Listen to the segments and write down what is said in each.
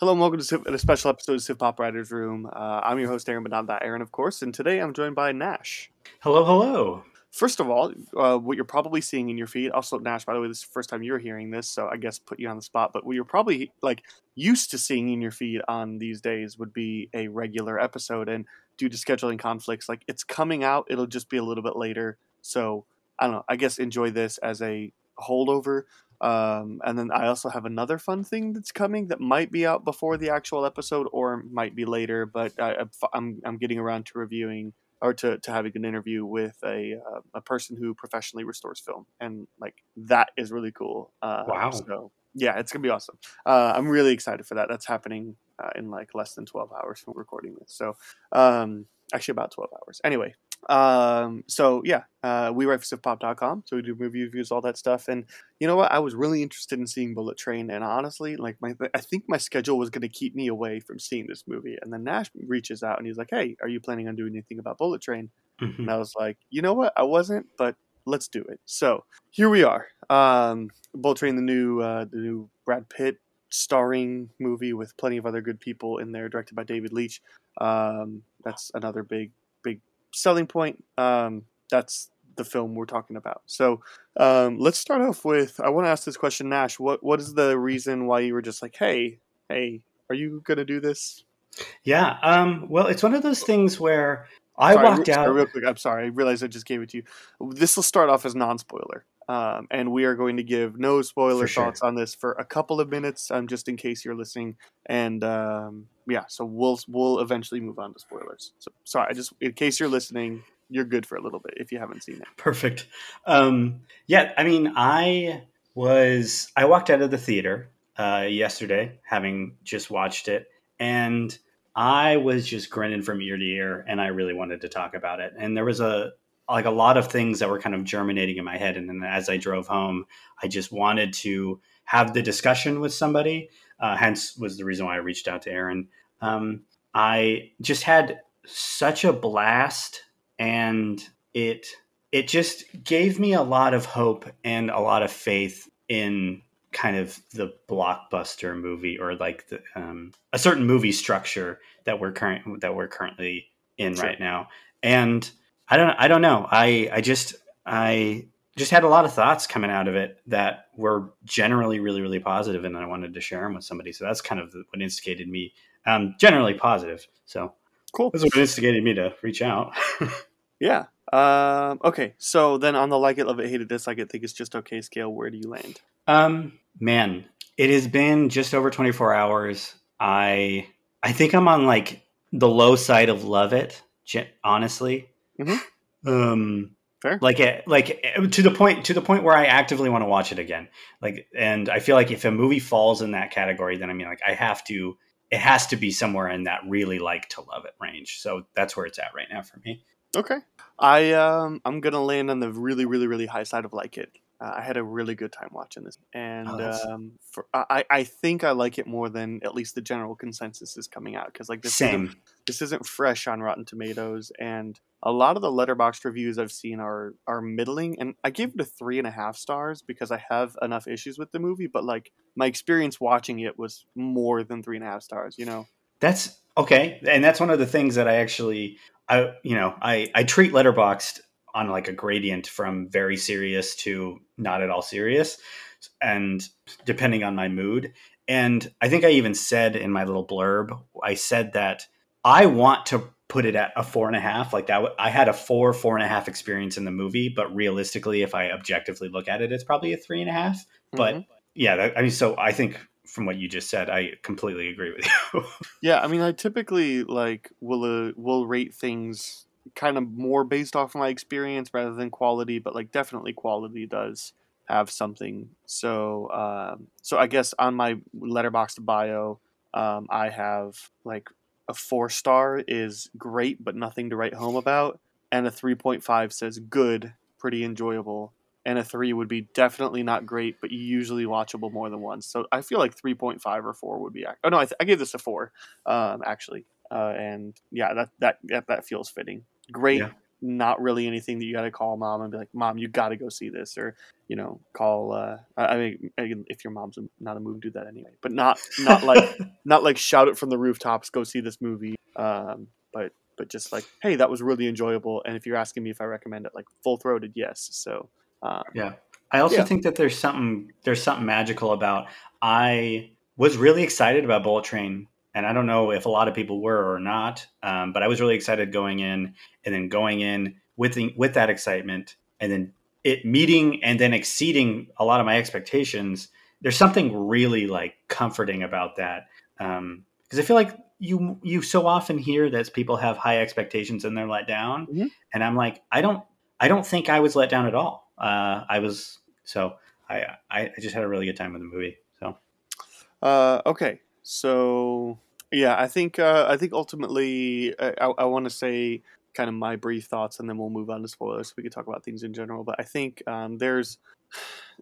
Hello and welcome to Civ- a special episode of Civ Pop Writers Room. Uh, I'm your host, Aaron, but not that Aaron, of course. And today I'm joined by Nash. Hello, hello. First of all, uh, what you're probably seeing in your feed, also Nash, by the way, this is the first time you're hearing this, so I guess put you on the spot. But what you're probably like used to seeing in your feed on these days would be a regular episode. And due to scheduling conflicts, like it's coming out, it'll just be a little bit later. So I don't know. I guess enjoy this as a holdover. Um, and then I also have another fun thing that's coming that might be out before the actual episode or might be later. But I, I'm I'm getting around to reviewing or to, to having an interview with a uh, a person who professionally restores film, and like that is really cool. Uh, Wow. So yeah, it's gonna be awesome. Uh, I'm really excited for that. That's happening uh, in like less than 12 hours from recording this. So um, actually about 12 hours. Anyway, um, so yeah, uh, we write for civpop.com. So we do movie reviews, all that stuff. And you know what? I was really interested in seeing Bullet Train, and honestly, like my, I think my schedule was going to keep me away from seeing this movie. And then Nash reaches out and he's like, "Hey, are you planning on doing anything about Bullet Train?" Mhm. And I was like, "You know what? I wasn't, but let's do it." So here we are. Um, Bullet Train, the new, uh, the new Brad Pitt starring movie with plenty of other good people in there, directed by David Leitch. Um, that's another big selling point. Um, that's the film we're talking about. So um, let's start off with. I want to ask this question, Nash. What what is the reason why you were just like, hey, hey, are you gonna do this? Yeah. Um, well, it's one of those things where I Sorry, walked re- out. sorry, real quick. I'm sorry. I realized I just gave it to you. This will start off as non-spoiler, um, and we are going to give no spoiler For sure. thoughts on this for a couple of minutes, um, just in case you're listening. And um, yeah, so we'll we'll eventually move on to spoilers. So sorry, I just in case you're listening, you're good for a little bit if you haven't seen it. Perfect. Um, yeah. I mean, I was. I walked out of the theater uh, yesterday, having just watched it, and I was just grinning from ear to ear, and I really wanted to talk about it. And there was a like a lot of things that were kind of germinating in my head, and then as I drove home, I just wanted to have the discussion with somebody. Uh, hence, was the reason why I reached out to Aaron. Um, I just had such a blast, and it it just gave me a lot of hope and a lot of faith in kind of the blockbuster movie or like the, um, a certain movie structure that we're current that we're currently in Sure. right now. And I don't I don't know. I I just I just had a lot of thoughts coming out of it that were generally really really positive and I wanted to share them with somebody. So that's kind of what instigated me um generally positive. So Cool. that's what instigated me to reach out. Yeah. Um, okay. So then on the like it, love it, hate it, dislike it, think it's just okay scale, where do you land? Um, man, it has been just over 24 hours. I I think I'm on like the low side of love it, honestly. Mhm. Um Fair. like it, like eh, to the point to the point where I actively want to watch it again. Like and I feel like if a movie falls in that category then I mean like I have to it has to be somewhere in that really like to love it range. So that's where it's at right now for me. Okay. I um I'm gonna land on the really really really high side of like it. Uh, I had a really good time watching this, and Oh, um, for, I I think I like it more than at least the general consensus is coming out because like this Same. Isn't, this isn't fresh on Rotten Tomatoes, and a lot of the Letterboxd reviews I've seen are are middling, and I gave it a three and a half stars because I have enough issues with the movie, but like my experience watching it was more than three and a half stars. You know. That's okay, and that's one of the things that I actually, I you know, I I treat Letterboxd on like a gradient from very serious to not at all serious, and depending on my mood. And I think I even said in my little blurb, I said that I want to put it at a four and a half. Like that, i had a four, four and a half experience in the movie, but realistically, if I objectively look at it, it's probably a three and a half. But Mhm. yeah, that, I mean, so I think from what you just said, I completely agree with you. Yeah, I mean, I typically like will uh, will rate things kind of more based off my experience rather than quality, but like definitely quality does have something. So, um, so I guess on my letterboxd bio, um, I have like a four star is great, but nothing to write home about, and a three point five says good, pretty enjoyable. And a three would be definitely not great, but usually watchable more than once. So I feel like three point five or four would be. ac- Oh no, I, th- I gave this a four um, actually, uh, and yeah, that that that, that feels fitting. Great, Yeah. not really anything that you got to call mom and be like, "Mom, you got to go see this," or you know, call. Uh, I mean, if your mom's not a movie, do that anyway. But not not like not like shout it from the rooftops, "Go see this movie." Um, but but just like, hey, that was really enjoyable. And if you're asking me if I recommend it, like full throated, yes. So um, yeah, I also Yeah. think that there's something there's something magical about. I was really excited about Bullet Train, and I don't know if a lot of people were or not, um, but I was really excited going in, and then going in with the, with that excitement, and then it meeting and then exceeding a lot of my expectations. There's something really like comforting about that because I feel like you you so often hear that people have high expectations and they're let down, Mhm. and I'm like I don't I don't think I was let down at all. Uh, I was so I, I I just had a really good time with the movie. So Uh, okay, so yeah, I think uh, I think ultimately I, I, I want to say kind of my brief thoughts, and then we'll move on to spoilers. So we can talk about things in general, but I think um, there's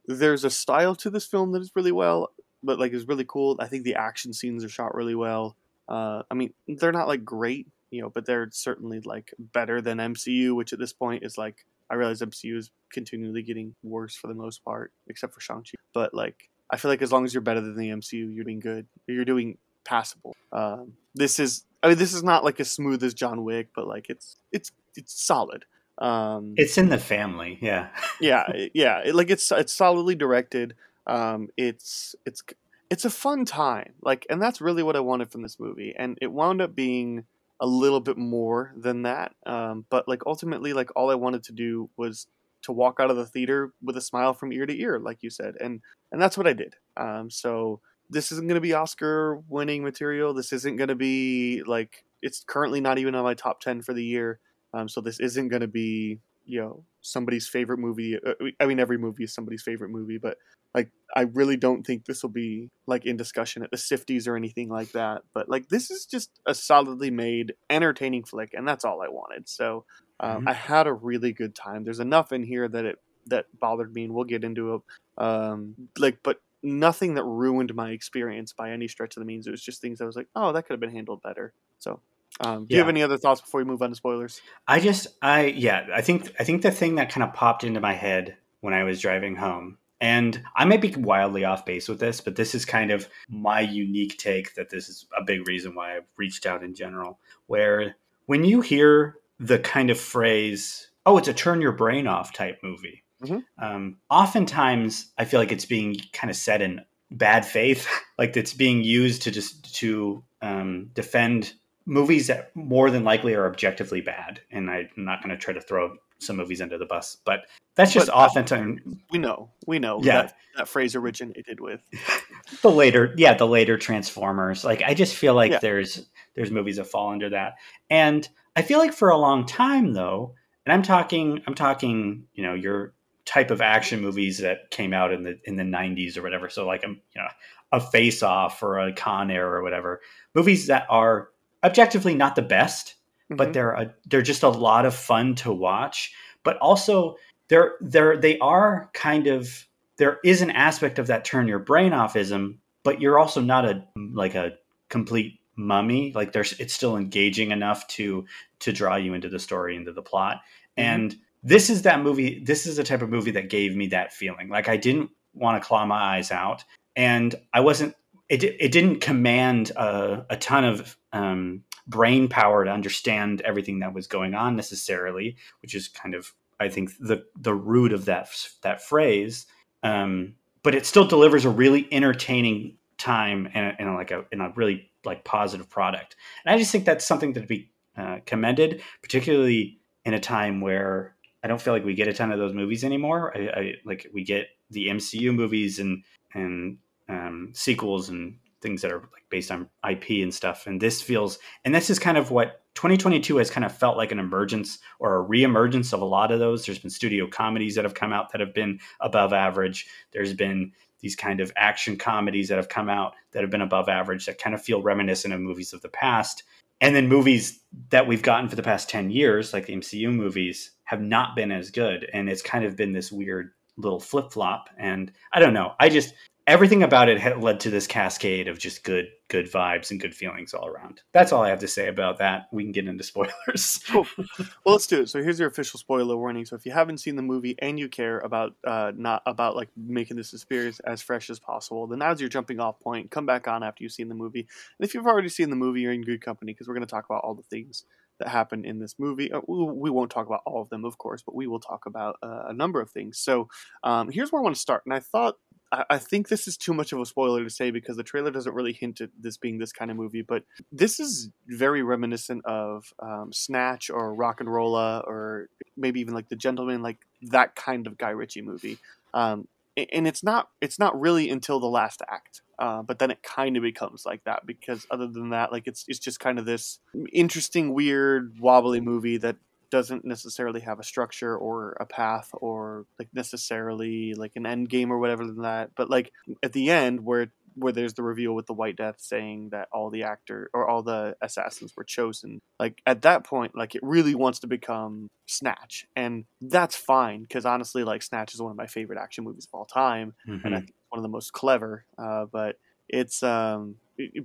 there's a style to this film that is really well, but like is really cool. I think the action scenes are shot really well. Uh, I mean, they're not like great, you know, but they're certainly like better than MCU, which at this point is like I realize MCU is continually getting worse for the most part, except for Shang Chi. But like, I feel like as long as you're better than the MCU, you're doing good. You're doing passable. Um, this is, I mean, this is not like as smooth as John Wick, but like it's it's it's solid. Um, it's in the family, yeah. yeah, yeah. It, like it's it's solidly directed. Um, it's it's it's a fun time. Like, and that's really what I wanted from this movie. And it wound up being a little bit more than that. Um, but like ultimately, like all I wanted to do was to walk out of the theater with a smile from ear to ear, like you said, and and that's what I did. Um, so this isn't going to be Oscar winning material. This isn't going to be like it's currently not even on my top ten for the year. Um, so this isn't going to be you know somebody's favorite movie. Uh, I mean, every movie is somebody's favorite movie, but like I really don't think this will be like in discussion at the Sifties or anything like that. But like this is just a solidly made, entertaining flick, and that's all I wanted. So um, Mhm. I had a really good time. There's enough in here that it that bothered me, and we'll get into it. Um, like, but nothing that ruined my experience by any stretch of the means. It was just things I was like, oh, that could have been handled better. So. Um, do you have any other thoughts before we move on to spoilers? I just I yeah, I think I think the thing that kind of popped into my head when I was driving home and I might be wildly off base with this, but this is kind of my unique take that this is a big reason why I've reached out in general. Where when you hear the kind of phrase, oh, it's a turn your brain off type movie, Mhm. um, oftentimes I feel like it's being kind of said in bad faith, like it's being used to just to um, defend movies that more than likely are objectively bad. And I'm not going to try to throw some movies under the bus, but that's just But- oftentimes We know, we know Yeah. that that phrase originated with. the later yeah the later transformers like i just feel like Yeah. there's there's movies that fall under that and i feel like for a long time though and i'm talking i'm talking you know your type of action movies that came out in the in the 90s or whatever so like a you know a face off or a con air or whatever movies that are objectively not the best but Mhm. they're a, they're just a lot of fun to watch. But also they're they're they are kind of there is an aspect of that turn your brain offism, but you're also not a like a complete mummy. Like there's it's still engaging enough to to draw you into the story, into the plot. Mhm. And this is that movie. This is the type of movie that gave me that feeling. Like I didn't want to claw my eyes out, and I wasn't. It, it didn't command a, a ton of um, brain power to understand everything that was going on necessarily, which is kind of I think the the root of that that phrase. Um, but it still delivers a really entertaining time and, and like a in a really like positive product. And I just think that's something to be uh, commended, particularly in a time where I don't feel like we get a ton of those movies anymore. I, I like we get the MCU movies and and um, sequels and things that are like based on IP and stuff. And this feels, and this is kind of what 2022 has kind of felt like an emergence or a reemergence of a lot of those. There's been studio comedies that have come out that have been above average. There's been these kind of action comedies that have come out that have been above average that kind of feel reminiscent of movies of the past. And then movies that we've gotten for the past 10 years, like the MCU movies, have not been as good. And it's kind of been this weird little flip flop. And I don't know. I just, everything about it led to this cascade of just good good vibes and good feelings all around. That's all I have to say about that. We can get into spoilers. cool. Well, let's do it. So here's your official spoiler warning. So if you haven't seen the movie and you care about uh, not about like making this experience as fresh as possible, then now's your jumping off point. Come back on after you've seen the movie. And if you've already seen the movie, you're in good company because we're going to talk about all the things that happen in this movie. Uh, we won't talk about all of them, of course, but we will talk about uh, a number of things. So um, here's where I want to start. And I thought I think this is too much of a spoiler to say because the trailer doesn't really hint at this being this kind of movie, but this is very reminiscent of um, Snatch or RocknRolla or maybe even like The Gentlemen, like that kind of Guy Ritchie movie. Um, and it's not it's not really until the last act, uh, but then it kind of becomes like that because other than that, like it's it's just kind of this interesting, weird, wobbly movie that doesn't necessarily have a structure or a path or like necessarily like an end game or whatever than that. But like at the end where where there's the reveal with the White Death saying that all the actor or all the assassins were chosen. Like at that point, like it really wants to become Snatch, and that's fine because honestly, like Snatch is one of my favorite action movies of all time, mm-hmm. and I mm-hmm. think one of the most clever. Uh, but it's um,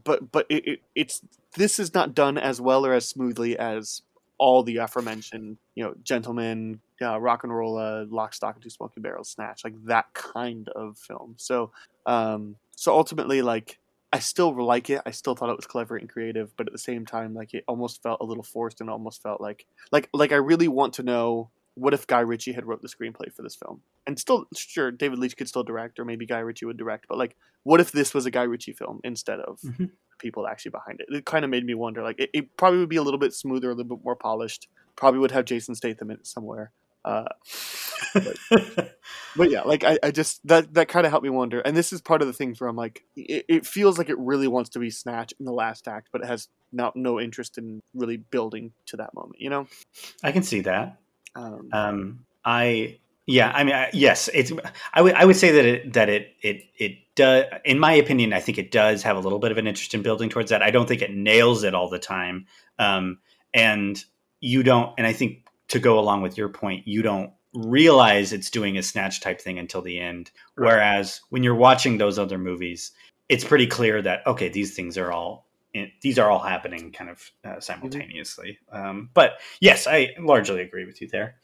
but but it, it, it's this is not done as well or as smoothly as all the aforementioned, you know, gentlemen, uh, RocknRolla, lock, stock, and two smoking barrels, snatch, like that kind of film. So, um, so ultimately, like I still like it. I still thought it was clever and creative, but at the same time, like it almost felt a little forced and almost felt like, like, like I really want to know what if Guy Ritchie had wrote the screenplay for this film? And still, sure, David Leitch could still direct, or maybe Guy Ritchie would direct, but like, what if this was a Guy Ritchie film instead of mm-hmm people actually behind it. It kind of made me wonder. Like it, it, probably would be a little bit smoother, a little bit more polished. Probably would have Jason Statham in it somewhere. Uh, but, but, yeah, like I, I just that that kind of helped me wonder. And this is part of the things where I'm like, it, it, feels like it really wants to be Snatch in the last act, but it has not no interest in really building to that moment. You know, I can see that. Um, um I yeah, I mean, I, yes, it's. I would I would say that it that it it it does. In my opinion, I think it does have a little bit of an interest in building towards that. I don't think it nails it all the time, um, and you don't. And I think to go along with your point, you don't realize it's doing a snatch type thing until the end. Right. Whereas when you're watching those other movies, it's pretty clear that okay, these things are all these are all happening kind of uh, mm-hmm. simultaneously. Mm-hmm. Um, but yes, I largely agree with you there.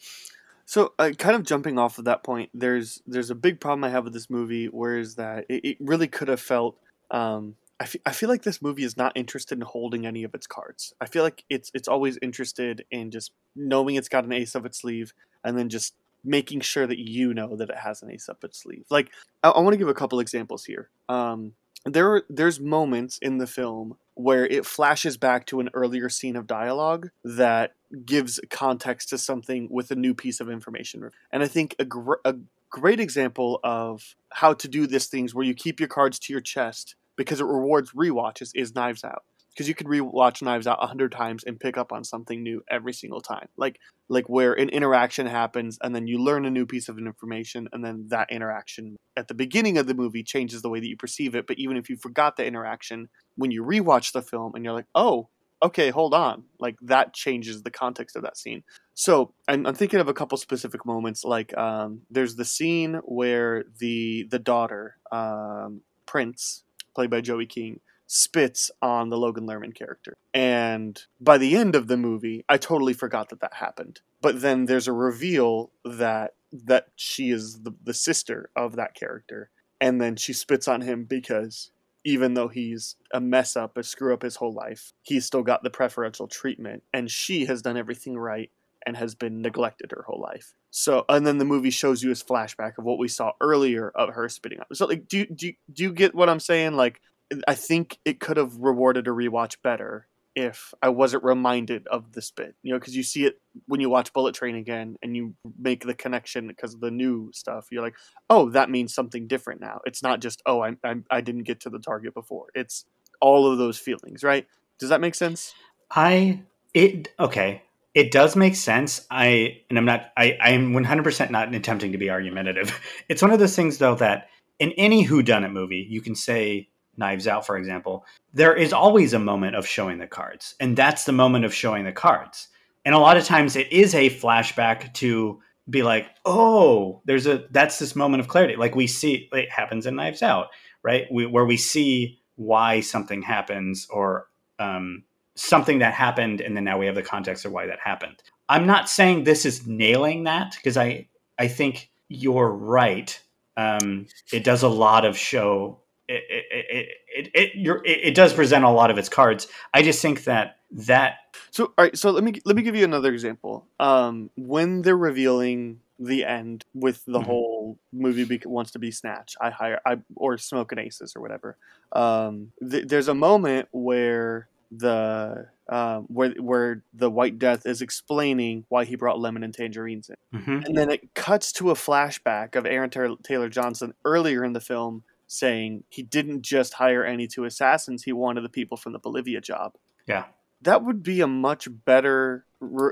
So, uh, kind of jumping off of that point, there's there's a big problem I have with this movie, Where is that it, it really could have felt. Um, I, f- I feel like this movie is not interested in holding any of its cards. I feel like it's it's always interested in just knowing it's got an ace up its sleeve, and then just making sure that you know that it has an ace up its sleeve. Like, I, I want to give a couple examples here. Um, there there's moments in the film where it flashes back to an earlier scene of dialogue that gives context to something with a new piece of information. And I think a, gr- a great example of how to do this things where you keep your cards to your chest because it rewards rewatches is Knives Out because you could rewatch Knives Out a hundred times and pick up on something new every single time. Like like where an interaction happens and then you learn a new piece of information and then that interaction at the beginning of the movie changes the way that you perceive it. But even if you forgot the interaction, when you rewatch the film and you're like, oh, okay, hold on, like that changes the context of that scene. So I'm, I'm thinking of a couple specific moments. Like um, there's the scene where the the daughter um, Prince, played by Joey King, spits on the Logan Lerman character. And by the end of the movie, I totally forgot that that happened. But then there's a reveal that that she is the, the sister of that character. And then she spits on him because even though he's a mess up, a screw up his whole life, he's still got the preferential treatment. And she has done everything right and has been neglected her whole life. So, and then the movie shows you his flashback of what we saw earlier of her spitting up. So, like, do do do you get what I'm saying? Like, I think it could have rewarded a rewatch better if I wasn't reminded of this bit. You know, because you see it when you watch Bullet Train again and you make the connection because of the new stuff. You're like, oh, that means something different now. It's not just oh, I I, I didn't get to the target before. It's all of those feelings, right? Does that make sense? I it okay. It does make sense. I and I'm not. I I am 100 percent not attempting to be argumentative. It's one of those things though that in any Who Done It movie, you can say Knives Out, for example, there is always a moment of showing the cards. And that's the moment of showing the cards. And a lot of times it is a flashback to be like, oh, there's a that's this moment of clarity. Like we see it happens in Knives Out, right? We, where we see why something happens or um, something that happened, and then now we have the context of why that happened. I'm not saying this is nailing that because I I think you're right. Um, it does a lot of show. It it it it, it, it, it does present a lot of its cards. I just think that that. So all right. So let me let me give you another example. Um, when they're revealing the end with the mm-hmm. whole movie be- wants to be snatched, I hire I or smoke smoking aces or whatever. Um, th- there's a moment where the um, where where the White Death is explaining why he brought lemon and tangerines in, mm-hmm. and then it cuts to a flashback of Aaron Taylor Johnson earlier in the film saying he didn't just hire any two assassins; he wanted the people from the Bolivia job. Yeah, that would be a much better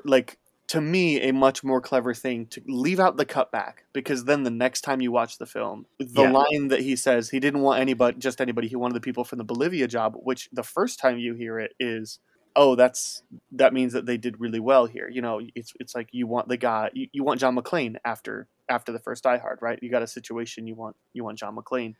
like to me a much more clever thing to leave out the cutback because then the next time you watch the film the yeah. line that he says he didn't want anybody just anybody he wanted the people from the bolivia job which the first time you hear it is oh that's that means that they did really well here you know it's it's like you want the guy you, you want john mcclane after after the first die hard right you got a situation you want you want john mcclane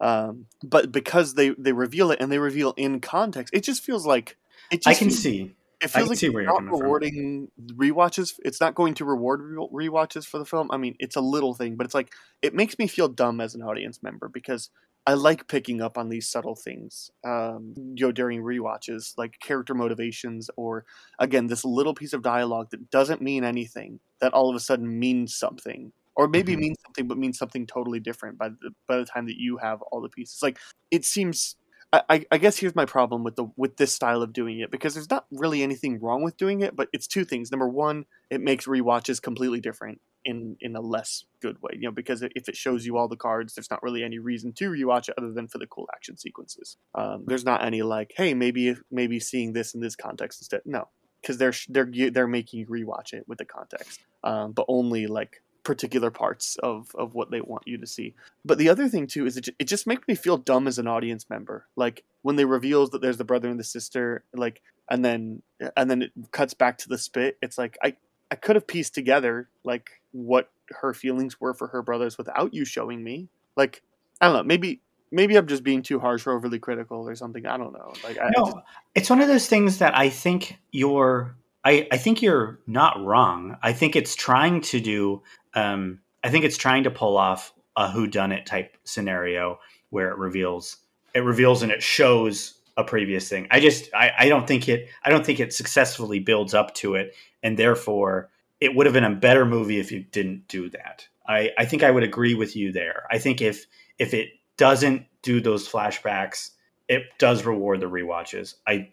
um, but because they they reveal it and they reveal in context it just feels like it just i can see it feels like it's not rewarding from. rewatches. It's not going to reward re- rewatches for the film. I mean, it's a little thing, but it's like it makes me feel dumb as an audience member because I like picking up on these subtle things, um, you know, during rewatches, like character motivations, or again, this little piece of dialogue that doesn't mean anything that all of a sudden means something, or maybe mm-hmm. means something but means something totally different by the by the time that you have all the pieces. Like it seems I, I, guess here's my problem with the with this style of doing it because there's not really anything wrong with doing it, but it's two things. Number one, it makes re-watches completely different in in a less good way. You know, because if it shows you all the cards, there's not really any reason to rewatch it other than for the cool action sequences. Um, there's not any like, hey, maybe maybe seeing this in this context instead. No, because they're they're they're making you rewatch it with the context, um, but only like particular parts of of what they want you to see. But the other thing too is it, it just makes me feel dumb as an audience member. Like when they reveals that there's the brother and the sister, like and then and then it cuts back to the spit. It's like I I could have pieced together like what her feelings were for her brothers without you showing me. Like I don't know, maybe maybe I'm just being too harsh or overly critical or something. I don't know. Like I, no, just... it's one of those things that I think you're I, I think you're not wrong. I think it's trying to do um, I think it's trying to pull off a who done it type scenario where it reveals it reveals and it shows a previous thing. I just I, I don't think it I don't think it successfully builds up to it and therefore it would have been a better movie if you didn't do that. I, I think I would agree with you there. I think if if it doesn't do those flashbacks, it does reward the re-watches. I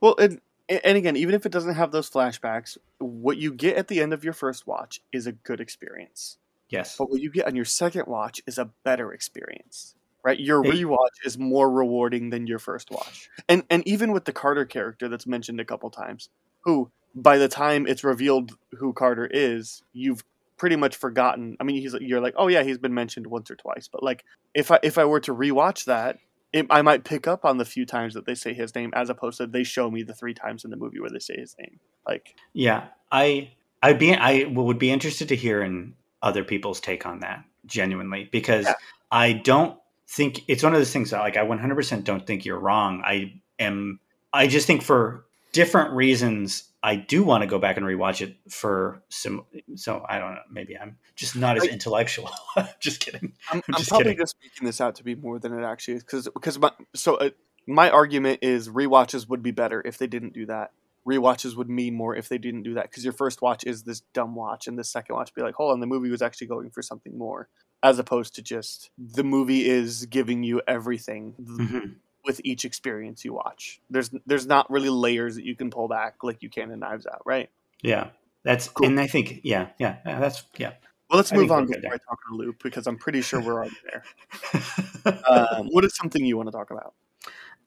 well, and and again, even if it doesn't have those flashbacks, what you get at the end of your first watch is a good experience. Yes. But what you get on your second watch is a better experience. Right? Your rewatch is more rewarding than your first watch. And and even with the Carter character that's mentioned a couple times, who by the time it's revealed who Carter is, you've pretty much forgotten. I mean, he's you're like, "Oh yeah, he's been mentioned once or twice." But like if I if I were to rewatch that it, I might pick up on the few times that they say his name, as opposed to they show me the three times in the movie where they say his name. Like, yeah, I I'd be I would be interested to hear in other people's take on that genuinely because yeah. I don't think it's one of those things that like I 100% don't think you're wrong. I am I just think for different reasons I do want to go back and rewatch it for some. So I don't know. Maybe I'm just not as intellectual. just kidding. I'm, I'm, just probably kidding. just making this out to be more than it actually is because because my so uh, my argument is rewatches would be better if they didn't do that. Rewatches would mean more if they didn't do that because your first watch is this dumb watch and the second watch be like, hold on, the movie was actually going for something more as opposed to just the movie is giving you everything. Mm-hmm with each experience you watch. There's there's not really layers that you can pull back like you can in Knives Out, right? Yeah, that's cool. And I think yeah, yeah, that's yeah. Well, let's I move on before I talk to because I'm pretty sure we're already there. um, what is something you want to talk about?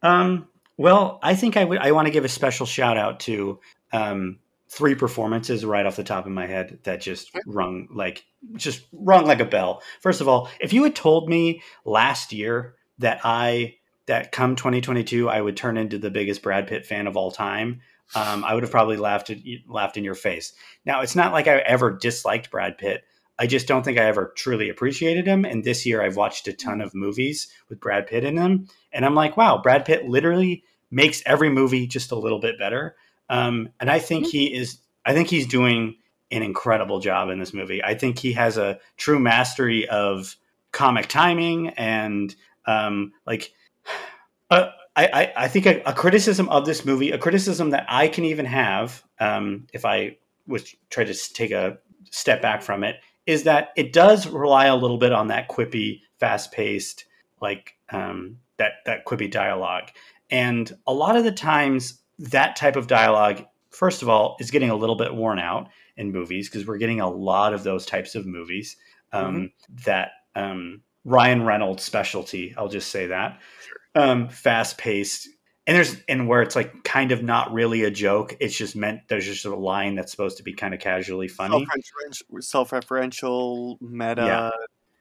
Um, well, I think I would. I want to give a special shout out to um, three performances right off the top of my head that just rung like just rung like a bell. First of all, if you had told me last year that I that come 2022 I would turn into the biggest Brad Pitt fan of all time, um, I would have probably laughed at, laughed in your face. Now it's not like I ever disliked Brad Pitt. I just don't think I ever truly appreciated him. And this year I've watched a ton of movies with Brad Pitt in them. And I'm like, wow, Brad Pitt literally makes every movie just a little bit better. Um, and I think he is, I think he's doing an incredible job in this movie. I think he has a true mastery of comic timing and um, like, uh, I, I, think a, a, criticism of this movie, a criticism that I can even have, um, if I was try to take a step back from it, is that it does rely a little bit on that quippy, fast paced, like um, that that quippy dialogue, and a lot of the times that type of dialogue, first of all, is getting a little bit worn out in movies because we're getting a lot of those types of movies um, mm-hmm. that um, Ryan Reynolds specialty. I'll just say that um, fast paced. And there's and where it's like kind of not really a joke. It's just meant there's just a line that's supposed to be kind of casually funny, self-referential, meta. Yeah.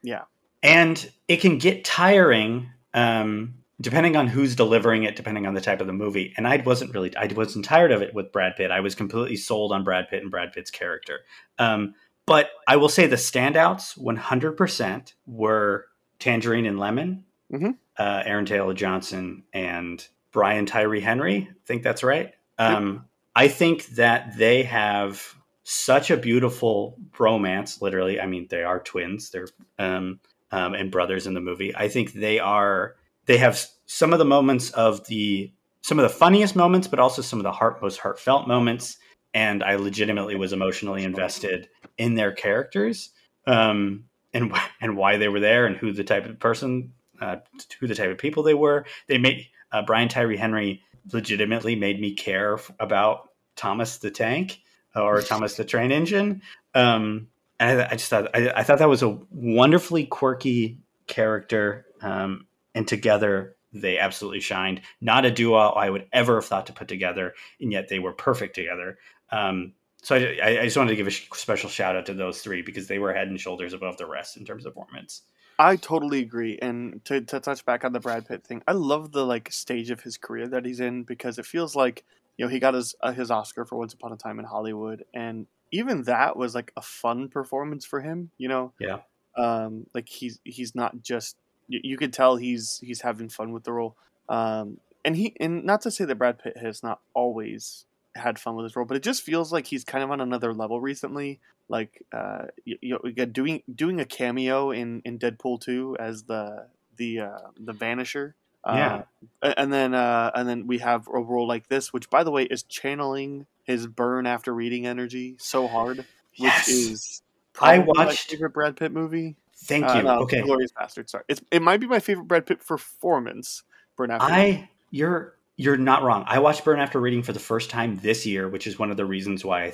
yeah. And it can get tiring um, depending on who's delivering it, depending on the type of the movie. And I wasn't really, I wasn't tired of it with Brad Pitt. I was completely sold on Brad Pitt and Brad Pitt's character. Um, but I will say the standouts 100% were Tangerine and Lemon. Mm-hmm uh, Aaron Taylor Johnson and Brian Tyree Henry. I think that's right. Um, yep. I think that they have such a beautiful romance. Literally, I mean, they are twins. They're um, um, and brothers in the movie. I think they are. They have some of the moments of the some of the funniest moments, but also some of the heart most heartfelt moments. And I legitimately was emotionally invested in their characters um, and and why they were there and who the type of person uh, who the type of people they were. They made uh, Brian Tyree Henry legitimately made me care about Thomas the Tank or Thomas the Train Engine. Um, and I, I, just thought I, I, thought that was a wonderfully quirky character, um, and together they absolutely shined. Not a duo I would ever have thought to put together, and yet they were perfect together. Um, so I, I, just wanted to give a special shout out to those three because they were head and shoulders above the rest in terms of performance. I totally agree. And to, to touch back on the Brad Pitt thing, I love the like stage of his career that he's in because it feels like you know he got his uh, his Oscar for Once Upon a Time in Hollywood, and even that was like a fun performance for him. You know, yeah. Um, like he's he's not just you, you could tell he's he's having fun with the role. Um, and he and not to say that Brad Pitt has not always had fun with his role, but it just feels like he's kind of on another level recently. Like uh, you, you know, doing doing a cameo in in Deadpool two as the the uh, the Vanisher. Uh, yeah, and then uh, and then we have a role like this, which by the way is channeling his burn after reading energy so hard, yes. which is I watched my favorite Brad Pitt movie. Thank uh, you. No, okay, Glorious Bastard. Sorry, it's, it might be my favorite Brad Pitt performance. Burn after. I you're you're not wrong. I watched Burn After Reading for the first time this year, which is one of the reasons why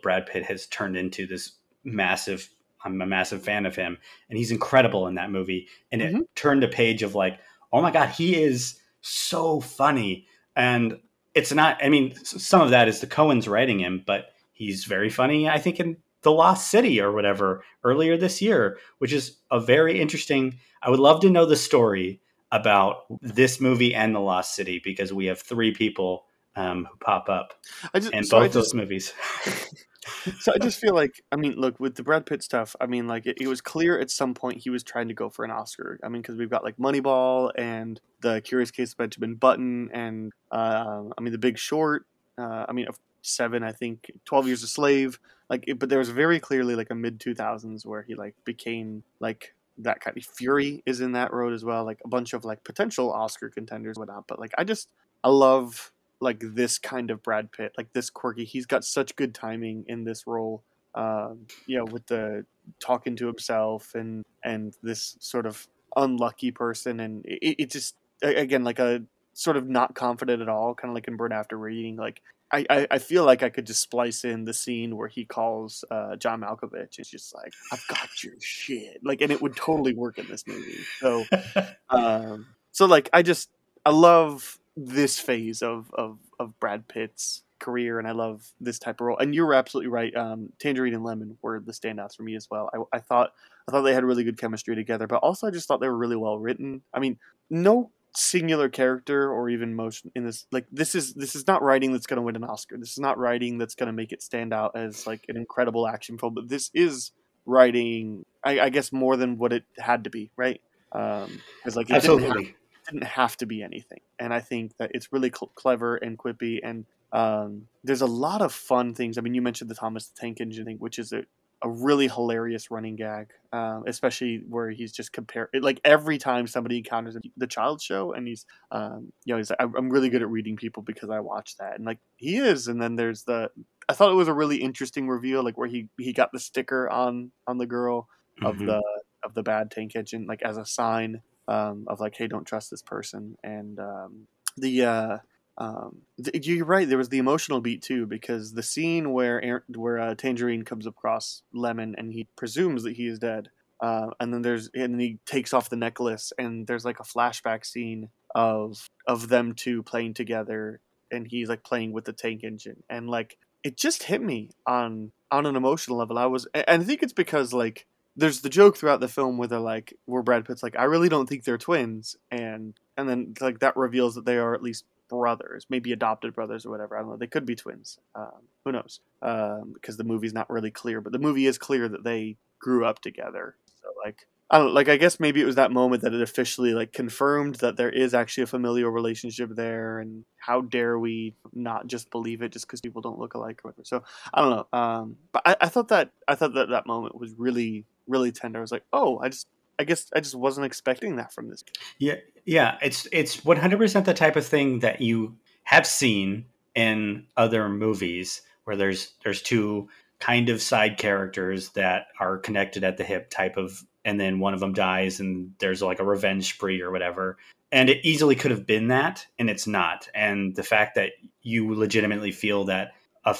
Brad Pitt has turned into this massive. I'm a massive fan of him, and he's incredible in that movie. And it mm-hmm. turned a page of like, oh my god, he is so funny. And it's not. I mean, some of that is the Coens writing him, but he's very funny. I think in The Lost City or whatever earlier this year, which is a very interesting. I would love to know the story about this movie and The Lost City because we have three people um, who pop up just, in so both just, those movies. so I just feel like, I mean, look with the Brad Pitt stuff. I mean, like it, it was clear at some point he was trying to go for an Oscar. I mean, because we've got like Moneyball and The Curious Case of Benjamin Button, and uh, I mean, The Big Short. Uh, I mean, seven, I think, Twelve Years a Slave. Like, it, but there was very clearly like a mid two thousands where he like became like that kind of Fury is in that road as well. Like a bunch of like potential Oscar contenders, whatnot. But like I just I love like this kind of Brad Pitt, like this quirky. He's got such good timing in this role. Um, you know, with the talking to himself and and this sort of unlucky person, and it, it just again like a sort of not confident at all, kind of like in Burn After Reading. Like I, I, feel like I could just splice in the scene where he calls uh, John Malkovich. It's just like I've got your shit, like, and it would totally work in this movie. So, um, so like I just I love this phase of of of Brad Pitt's career, and I love this type of role. And you were absolutely right. Um, Tangerine and Lemon were the standouts for me as well. I, I thought I thought they had really good chemistry together, but also I just thought they were really well written. I mean, no singular character or even motion in this like this is this is not writing that's going to win an oscar this is not writing that's going to make it stand out as like an incredible action film but this is writing, I, I guess, more than what it had to be, right? Because um, like it Absolutely. Didn't have, didn't have to be anything, and I think that it's really cl- clever and quippy, and um, there's a lot of fun things. I mean, you mentioned the Thomas the Tank Engine thing, which is a a really hilarious running gag, um, especially where he's just compare like every time somebody encounters the child show, and he's, um, you know, he's like, I'm really good at reading people because I watch that, and like he is. And then there's the, I thought it was a really interesting reveal, like where he he got the sticker on on the girl of mm-hmm. the of the bad tank engine, like as a sign um, of like, hey, don't trust this person, and um, the uh, um, th- you're right. There was the emotional beat too, because the scene where where uh, Tangerine comes across Lemon and he presumes that he is dead, uh, and then there's and he takes off the necklace, and there's like a flashback scene of of them two playing together, and he's like playing with the tank engine, and like it just hit me on on an emotional level. I was, and I think it's because like there's the joke throughout the film where they're like, where Brad Pitt's like, I really don't think they're twins, and and then like that reveals that they are at least brothers, maybe adopted brothers or whatever. I don't know. They could be twins. Um, who knows? Um, because the movie's not really clear, but the movie is clear that they grew up together. So like, I don't like. I guess maybe it was that moment that it officially like confirmed that there is actually a familial relationship there, and how dare we not just believe it just because people don't look alike or whatever. So I don't know. Um, but I, I thought that I thought that that moment was really really tender. I was like, oh, I just I guess I just wasn't expecting that from this. Yeah, yeah, it's it's 100% the type of thing that you have seen in other movies where there's there's two kind of side characters that are connected at the hip type of and then one of them dies and there's like a revenge spree or whatever. And it easily could have been that and it's not. And the fact that you legitimately feel that a,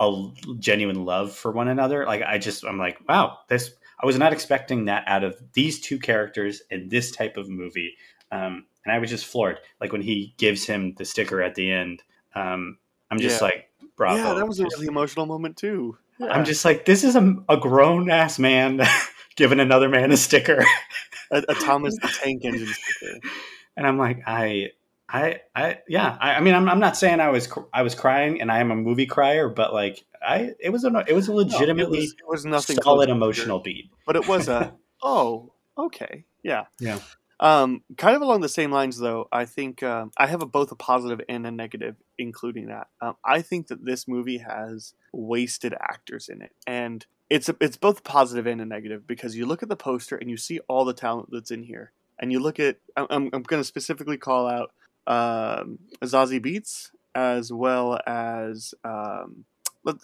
a genuine love for one another, like I just I'm like, wow, this I was not expecting that out of these two characters in this type of movie. Um, and I was just floored. Like when he gives him the sticker at the end, um, I'm just yeah. like, bravo. Yeah, that was a really emotional moment too. Yeah. I'm just like, this is a, a grown ass man giving another man a sticker, a, a, Thomas the Tank Engine sticker. And I'm like, I, I, I, yeah. I, I, mean, I'm, I'm not saying I was, I was crying, and I am a movie crier, but like, I, it was a, it was a legitimately no, it was, it was nothing solid emotional beat. But it was a, oh, okay, yeah, yeah. Um, kind of along the same lines, though, I think um, I have a, both a positive and a negative, including that. Um, I think that this movie has wasted actors in it, and it's a, it's both positive and a negative because you look at the poster and you see all the talent that's in here, and you look at I'm, I'm going to specifically call out um, Zazie Beetz as well as um,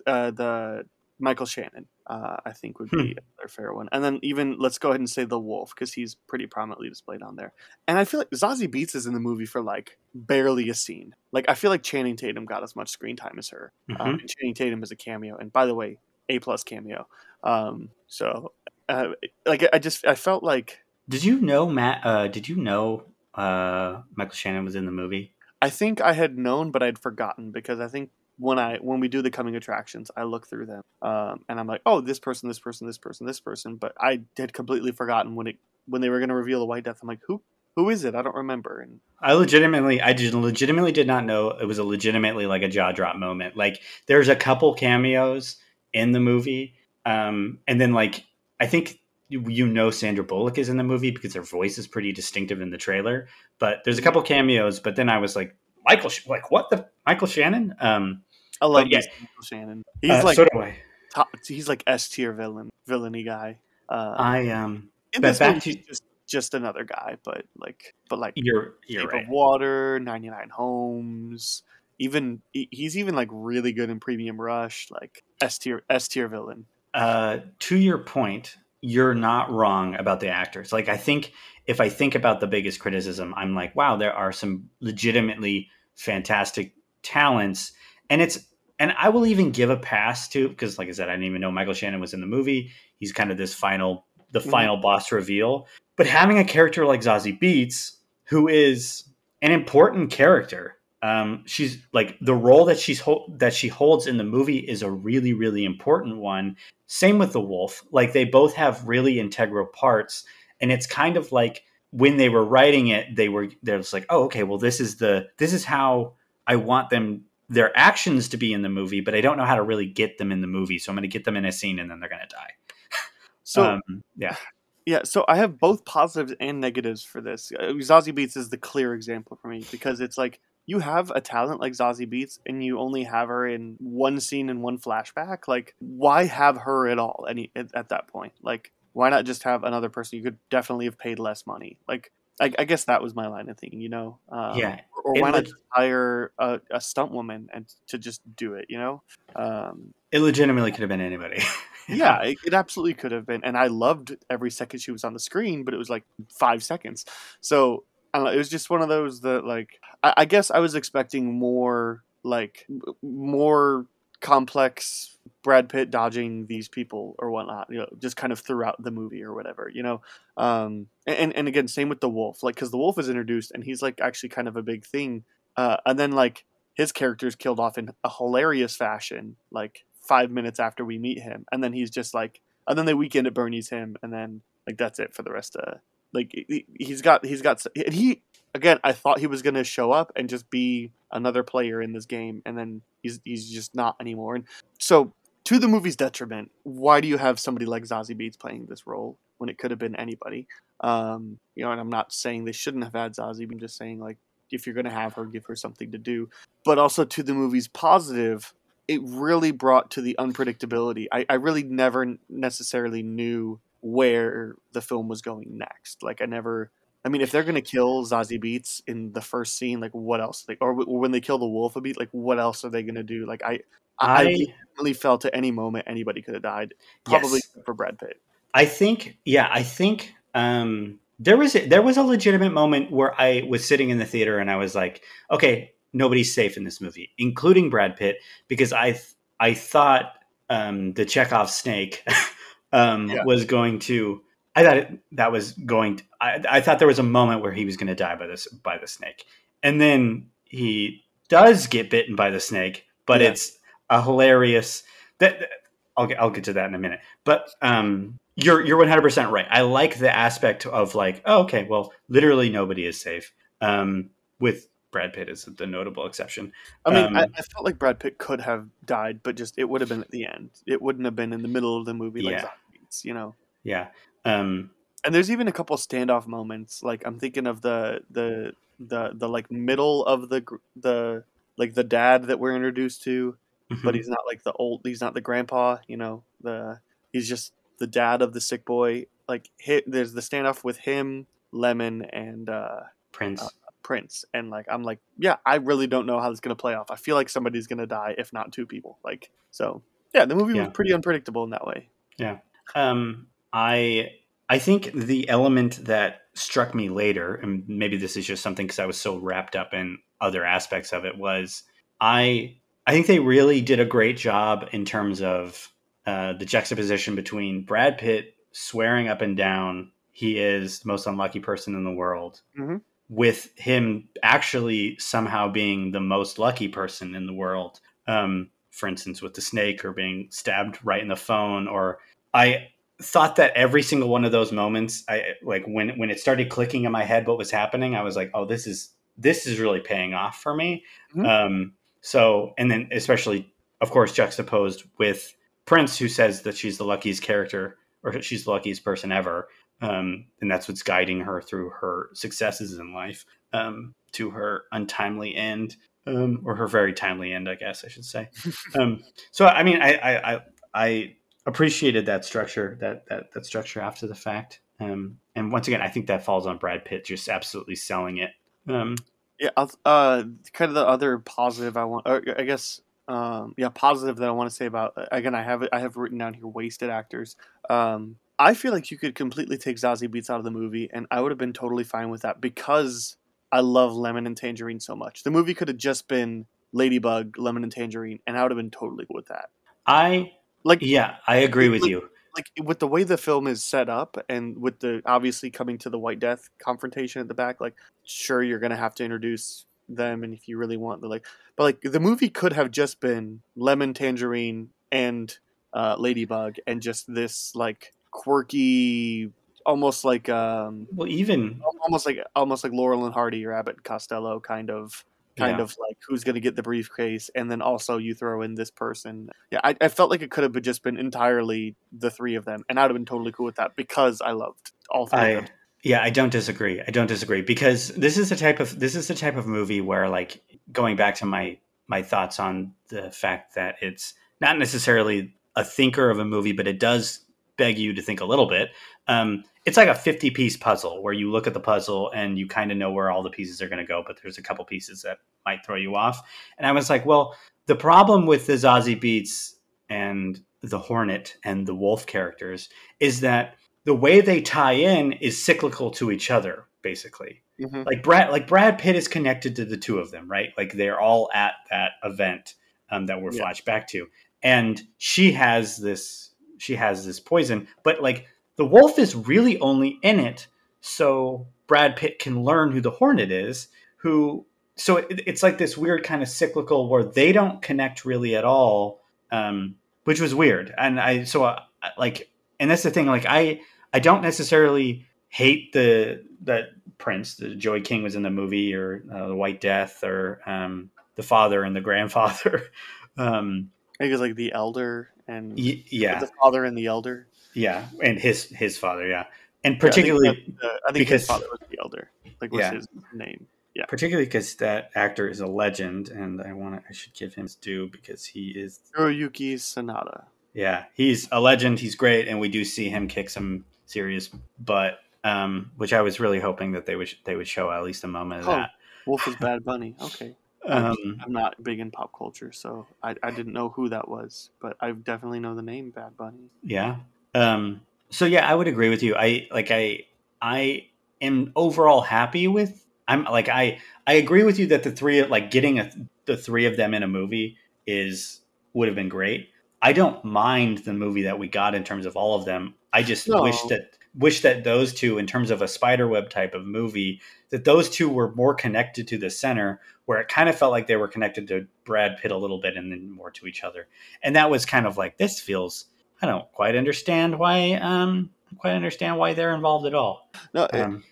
uh, the Michael Shannon uh, I think would be hmm. a fair one. And then even let's go ahead and say the Wolf because he's pretty prominently displayed on there. And I feel like Zazie Beetz is in the movie for like barely a scene. Like I feel like Channing Tatum got as much screen time as her. Um, mm-hmm. Um, Channing Tatum is a cameo, and by the way, a plus cameo. Um, so uh, like I just I felt like. Did you know Matt? Uh, did you know uh, Michael Shannon was in the movie? I think I had known, but I'd forgotten because I think when I when we do the coming attractions, I look through them um, and I'm like, oh, this person, this person, this person, this person. But I had completely forgotten when it when they were going to reveal the White Death. I'm like, who who is it? I don't remember. And I legitimately, I just legitimately did not know it was a legitimately like a jaw drop moment. Like there's a couple cameos in the movie, um, and then like I think you know Sandra Bullock is in the movie because her voice is pretty distinctive in the trailer. But there's a couple cameos, but then I was like, Michael, like what the Michael Shannon? Um, I love yeah. Michael Shannon. He's uh, like so do I. Top, he's like S tier villain, villainy guy. Uh, I um, but back to just, just another guy, but like, but like you're you're right. Water, ninety nine homes. Even he's even like really good in Premium Rush, like S tier S tier villain. Uh, to your point, you're not wrong about the actors. Like I think if I think about the biggest criticism, I'm like, wow, there are some legitimately fantastic talents, and it's and I will even give a pass to because, like I said, I didn't even know Michael Shannon was in the movie. He's kind of this final, the mm-hmm. final boss reveal. But having a character like Zazie Beetz, who is an important character, um, she's like the role that she's ho- that she holds in the movie is a really, really important one. Same with the Wolf; like they both have really integral parts and it's kind of like when they were writing it they were they're just like oh okay well this is the this is how i want them their actions to be in the movie but i don't know how to really get them in the movie so i'm going to get them in a scene and then they're going to die. So um, yeah, yeah, so I have both positives and negatives for this. Uh, Zazie Beetz is the clear example for me because it's like you have a talent like Zazie Beetz and you only have her in one scene and one flashback. Like, why have her at all? Any at, at that point, like, why not just have another person? You could definitely have paid less money. Like, I, I guess that was my line of thinking. You know, um, yeah. Or It why not leg- hire a, a stunt woman and to just do it? You know, um, It legitimately could have been anybody. yeah, it, it absolutely could have been, and I loved every second she was on the screen, but it was like five seconds. So I don't know, it was just one of those that, like, I, I guess I was expecting more, like, more complex Brad Pitt dodging these people or whatnot, you know, just kind of throughout the movie or whatever, you know. Um, and and again, same with the wolf, like, because the wolf is introduced and he's like actually kind of a big thing, uh, and then like his character is killed off in a hilarious fashion, like five minutes after we meet him, and then he's just like, and then they weekend at Bernie's him, and then like that's it for the rest of like he, he's got he's got and he again I thought he was gonna show up and just be another player in this game, and then he's he's just not anymore, and so to the movie's detriment, why do you have somebody like Zazie Beetz playing this role when it could have been anybody? Um, you know, and I'm not saying they shouldn't have had Zazie, I'm just saying like if you're gonna have her, give her something to do. But also to the movie's positive, it really brought to the unpredictability. I, I really never necessarily knew where the film was going next. Like I never. I mean, if they're gonna kill Zazie Beetz in the first scene, like what else? Like, or, w- when they kill the wolf a beat, like what else are they gonna do? Like I, I, I really felt at any moment anybody could have died. Probably Yes. for Brad Pitt. I think, yeah, I think um, there was a, there was a legitimate moment where I was sitting in the theater and I was like, okay, nobody's safe in this movie, including Brad Pitt, because I th- I thought um, the Chekhov snake um, Yeah. was going to. I thought it, that was going. To, I, I thought there was a moment where he was going to die by this by the snake, and then he does get bitten by the snake, but Yeah. it's a hilarious. That that- I'll get I'll get to that in a minute. But um, you're you're 100 percent right. I like the aspect of like, oh, okay, well, literally nobody is safe. Um, with Brad Pitt is the notable exception. I mean, I, Um, I felt like Brad Pitt could have died, but just it would have been at the end. It wouldn't have been in the middle of the movie like Yeah. Beetz, you know. Yeah. Um, and there's even a couple standoff moments like i'm thinking of the the the the like middle of the the like the dad that we're introduced to Mm-hmm. but he's not like the old he's not the grandpa you know the he's just the dad of the sick boy like hit there's the standoff with him lemon and uh Prince. uh, prince and like i'm like yeah i really don't know how this is going to play off i feel like somebody's going to die if not two people like so yeah the movie Yeah. was pretty unpredictable in that way Yeah. Um, I I think the element that struck me later, and maybe this is just something because I was so wrapped up in other aspects of it, was I I think they really did a great job in terms of uh, the juxtaposition between Brad Pitt swearing up and down he is the most unlucky person in the world, Mhm. with him actually somehow being the most lucky person in the world. Um, for instance, with the snake or being stabbed right in the phone, or I thought that every single one of those moments, I like when when it started clicking in my head what was happening, I was like, oh, this is this is really paying off for me. Mhm. Um, so, and then especially, of course, juxtaposed with Prince, who says that she's the luckiest character or she's the luckiest person ever. Um, and that's what's guiding her through her successes in life um, to her untimely end, um, or her very timely end, I guess I should say. um, so, I mean, I, I, I, I appreciated that structure, that that that structure after the fact. Um, and once again, I think that falls on Brad Pitt just absolutely selling it. Um, Yeah, uh, kind of the other positive I want, or I guess, um, yeah, positive that I want to say about again, I have I have written down here wasted actors. Um, I feel like you could completely take Zazie Beetz out of the movie, and I would have been totally fine with that because I love Lemon and Tangerine so much. The movie could have just been Ladybug, Lemon and Tangerine, and I would have been totally cool with that. I Like, yeah, I agree with Like- you. like with the way the film is set up and with the obviously coming to the white death confrontation at the back like sure you're gonna have to introduce them and if you really want the like but like the movie could have just been lemon tangerine and uh, ladybug and just this like quirky almost like um Well, even almost like almost like laurel and hardy or abbott and costello kind of kind Yeah. of like who's going to get the briefcase, and then also you throw in this person. Yeah, I, I felt like it could have just been entirely the three of them, and I'd have been totally cool with that because I loved all three of them. yeah, I don't disagree. I don't disagree because this is the type of this is the type of movie where like going back to my my thoughts on the fact that it's not necessarily a thinker of a movie, but it does beg you to think a little bit. Um, it's like a 50 piece puzzle where you look at the puzzle and you kind of know where all the pieces are going to go, but there's a couple pieces that might throw you off. And I was like, well, the problem with the Zazie Beetz and the Hornet and the Wolf characters is that the way they tie in is cyclical to each other, basically. Mhm. Like Brad, like Brad Pitt is connected to the two of them, right? Like they're all at that event um, that we're Yeah. flashed back to, and she has this, she has this poison, but like the wolf is really only in it so Brad Pitt can learn who the Hornet is, who so it, it's like this weird kind of cyclical where they don't connect really at all, um, which was weird. And I so I, like, and that's the thing. Like I I don't necessarily hate the that Prince, the Joey King was in the movie, or uh, the White Death, or um, the father and the grandfather. um, I think like the elder and y- yeah, the father and the elder. yeah, and his his father, yeah, and Yeah, I think particularly that, uh, I think because- his father was the elder. Like was Yeah. his name. Yeah, particularly because that actor is a legend, and I want to I should give him his due because he is Hiroyuki Sanada. yeah he's a legend. He's great, and we do see him kick some serious butt, um, which I was really hoping that they would they would show at least a moment of Oh. that. Wolf is Bad Bunny. Okay. Um, I'm not big in pop culture, so I, I didn't know who that was, but I definitely know the name Bad Bunny. Yeah. Um, so yeah, I would agree with you. I like I I am overall happy with. I'm like I I agree with you that the three like getting a, the three of them in a movie is would have been great. I don't mind the movie that we got in terms of all of them. I just No. wish that wish that those two in terms of a spider web type of movie that those two were more connected to the center where it kind of felt like they were connected to Brad Pitt a little bit and then more to each other. And that was kind of like this feels I don't quite understand why um quite understand why they're involved at all. No, Um,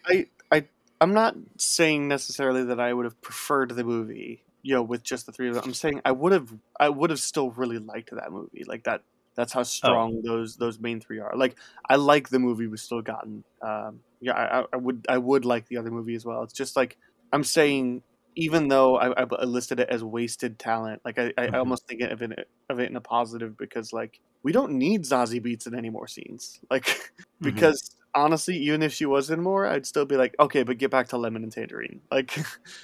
I'm not saying necessarily that I would have preferred the movie, you know, with just the three of them. I'm saying I would have, I would have still really liked that movie. Like that, that's how strong those those main three are. Like I like the movie we still gotten. Um, yeah, I, I- would, I would like the other movie as well. It's just like I'm saying, even though I, I listed it as wasted talent, like I, I Mhm. almost think of it of it in a positive because like we don't need Zazie Beetz in any more scenes. Like mhm. because honestly, even if she was in more, I'd still be like, okay, but get back to Lemon and Tangerine. Like,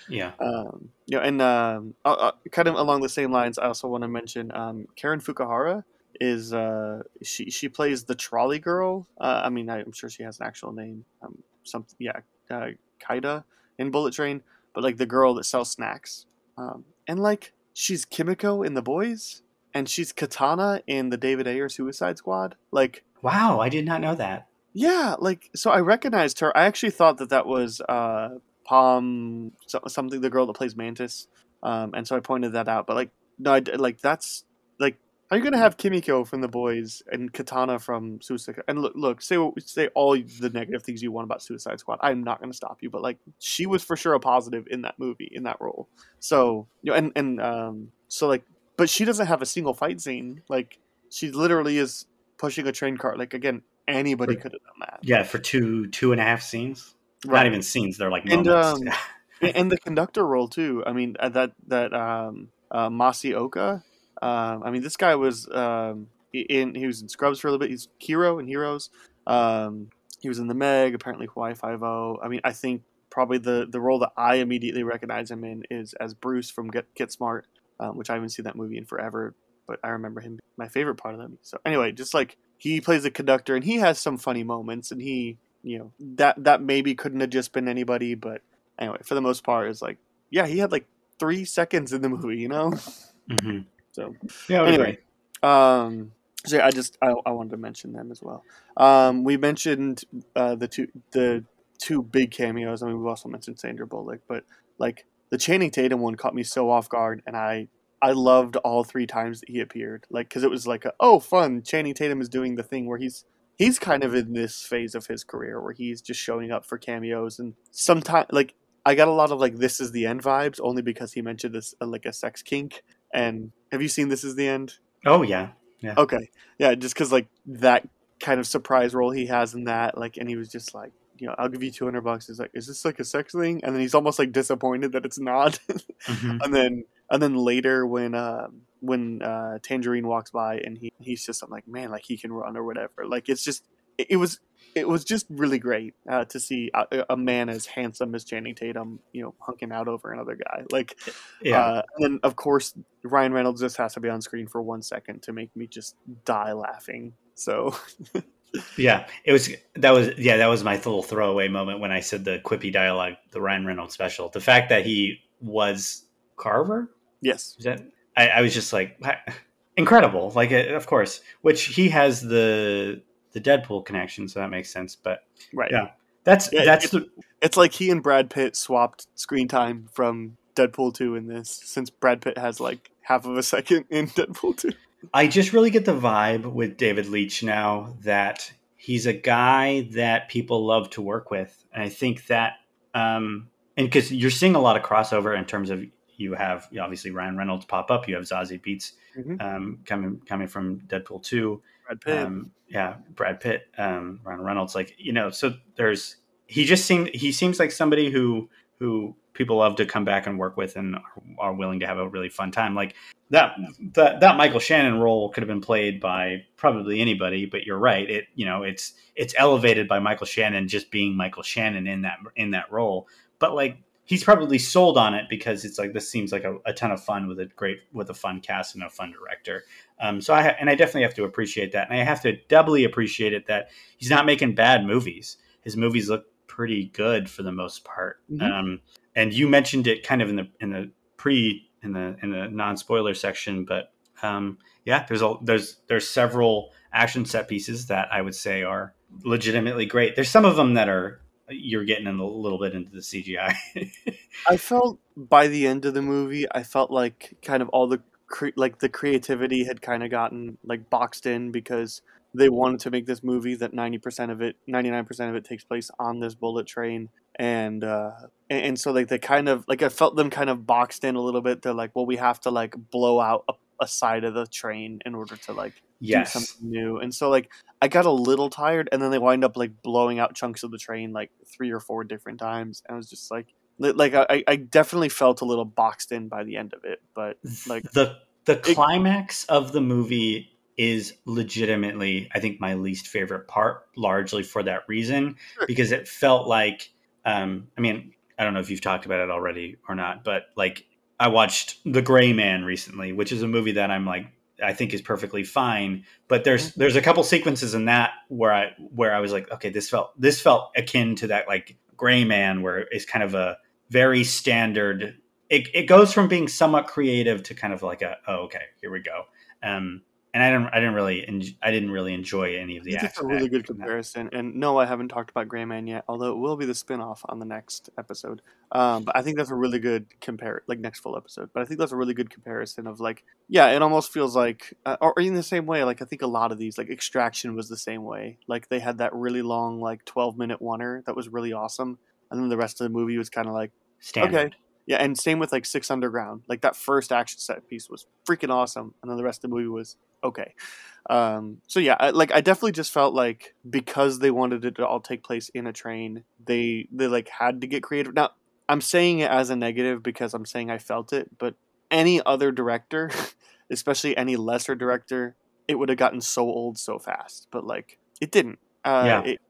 yeah. um, you know, and um, uh, uh, kind of along the same lines, I also want to mention um, Karen Fukuhara is uh, she she plays the trolley girl. Uh, I mean, I'm sure she has an actual name. Um, something, yeah, uh, Kaida in Bullet Train, but like the girl that sells snacks. Um, and like she's Kimiko in The Boys, and she's Katana in the David Ayer Suicide Squad. Like. Wow, I did not know that. Yeah, like so I recognized her. I actually thought that that was uh Palm so, something the girl that plays Mantis. Um and so I pointed that out, but like no I like that's like are you going to have Kimiko from the boys and Katana from Suicide and look look say say all the negative things you want about Suicide Squad. I'm not going to stop you, but like she was for sure a positive in that movie in that role. So, you know and and um so like but she doesn't have a single fight scene. Like she literally is pushing a train cart. Like again, anybody could have done that. Yeah, for two two and a half scenes. Right. Not even scenes; they're like And, moments. um, and and the conductor role too. I mean uh, that that um, uh, Masi Oka. Um, I mean this guy was um, in he was in Scrubs for a little bit. He's Hero in Heroes. Um, he was in the Meg. Apparently Hawaii Five O. I mean I think probably the the role that I immediately recognize him in is as Bruce from Get Get Smart, um, which I haven't seen that movie in forever. But I remember him my favorite part of that. movie. So anyway, just like he plays a conductor and he has some funny moments and he you know that that maybe couldn't have just been anybody but anyway for the most part it's like yeah he had like three seconds in the movie you know Mhm. So Yeah. Anyway. um so i just I, I wanted to mention them as well um we mentioned uh the two the two big cameos i mean we've also mentioned sandra bullock but like the channing tatum one caught me so off guard and i I loved all three times that he appeared, like because it was like, a, oh, fun! Channing Tatum is doing the thing where he's he's kind of in this phase of his career where he's just showing up for cameos and sometimes like I got a lot of like "This Is the End" vibes only because he mentioned this uh, like a sex kink. And have you seen "This Is the End"? Oh yeah, yeah. Okay, yeah, just because like that kind of surprise role he has in that, like, and he was just like, you know, I'll give you two hundred bucks. He's like, is this like a sex thing? And then he's almost like disappointed that it's not. Mhm. and then and then later when uh, when uh, Tangerine walks by and he he's just I'm like, man, like he can run or whatever. Like it's just it, was it was just really great uh, to see a, a man as handsome as Channing Tatum, you know, hunking out over another guy. Like, Yeah. uh, and then of course Ryan Reynolds just has to be on screen for one second to make me just die laughing. So Yeah, it was that was yeah that was my little throwaway moment when I said the quippy dialogue, the Ryan Reynolds special. The fact that he was Carver, yes, is that I, I was just like incredible. Like uh, of course, which he has the the Deadpool connection, so that makes sense. But right. Yeah. that's Yeah, that's it- the, It's like he and Brad Pitt swapped screen time from Deadpool 2 in this, since Brad Pitt has like half of a second in Deadpool 2. I just really get the vibe with David Leitch now that he's a guy that people love to work with, and I think that, um, and because you're seeing a lot of crossover in terms of you have you know, obviously Ryan Reynolds pop up, you have Zazie Beetz Mhm. um, coming coming from Deadpool two, Brad Pitt. um, yeah, Brad Pitt, um, Ryan Reynolds, like you know, so there's he just seemed he seems like somebody who who people love to come back and work with and are, willing to have a really fun time. Like that that that Michael Shannon role could have been played by probably anybody, but you're right. It you know it's it's elevated by Michael Shannon just being Michael Shannon in that in that role. But like he's probably sold on it because it's like this seems like a, a ton of fun with a great with a fun cast and a fun director. Um, so I ha- and I definitely have to appreciate that, and I have to doubly appreciate it that he's not making bad movies. His movies look pretty good for the most part. Mhm. Um, and you mentioned it kind of in the in the pre in the in the non spoiler section, but um, yeah, there's a there's there's several action set pieces that I would say are legitimately great. There's some of them that are you're getting in a little bit into the CGI. I felt by the end of the movie, I felt like kind of all the cre- like the creativity had kind of gotten like boxed in because they wanted to make this movie that 90% of it 99% of it takes place on this bullet train and uh and, and so like they kind of like I felt them kind of boxed in a little bit they're like well we have to like blow out a, a side of the train in order to like do something new. And so like I got a little tired and then they wind up like blowing out chunks of the train like three or four different times. And I was just like like I, I definitely felt a little boxed in by the end of it. But like the the climax of the movie is legitimately i think my least favorite part largely for that reason Sure. because it felt like um i mean i don't know if you've talked about it already or not but like i watched the gray man recently which is a movie that i'm like i think is perfectly fine but there's Mm-hmm. there's a couple sequences in that where i where i was like okay this felt this felt akin to that like gray man where it's kind of a very standard it, it goes from being somewhat creative to kind of like a oh okay here we go um and i didn't i didn't really en- i didn't really enjoy any of I the think it's a really good comparison. And no, I haven't talked about Gray Man yet, although it will be the spin-off on the next episode. Um, but I think that's a really good compare like next full episode. But I think that's a really good comparison of like yeah, it almost feels like uh, or in the same way like I think a lot of these like Extraction was the same way. Like they had that really long like 12-minute oneer that was really awesome. And then the rest of the movie was kind of like Standard. Okay. Yeah, and same with like Six Underground. Like that first action set piece was freaking awesome, and then the rest of the movie was okay. Um, so yeah, I, like I definitely just felt like because they wanted it to all take place in a train, they they like had to get creative. Now I'm saying it as a negative because I'm saying I felt it, but any other director, especially any lesser director, it would have gotten so old so fast. But like it didn't. Uh, Yeah. It,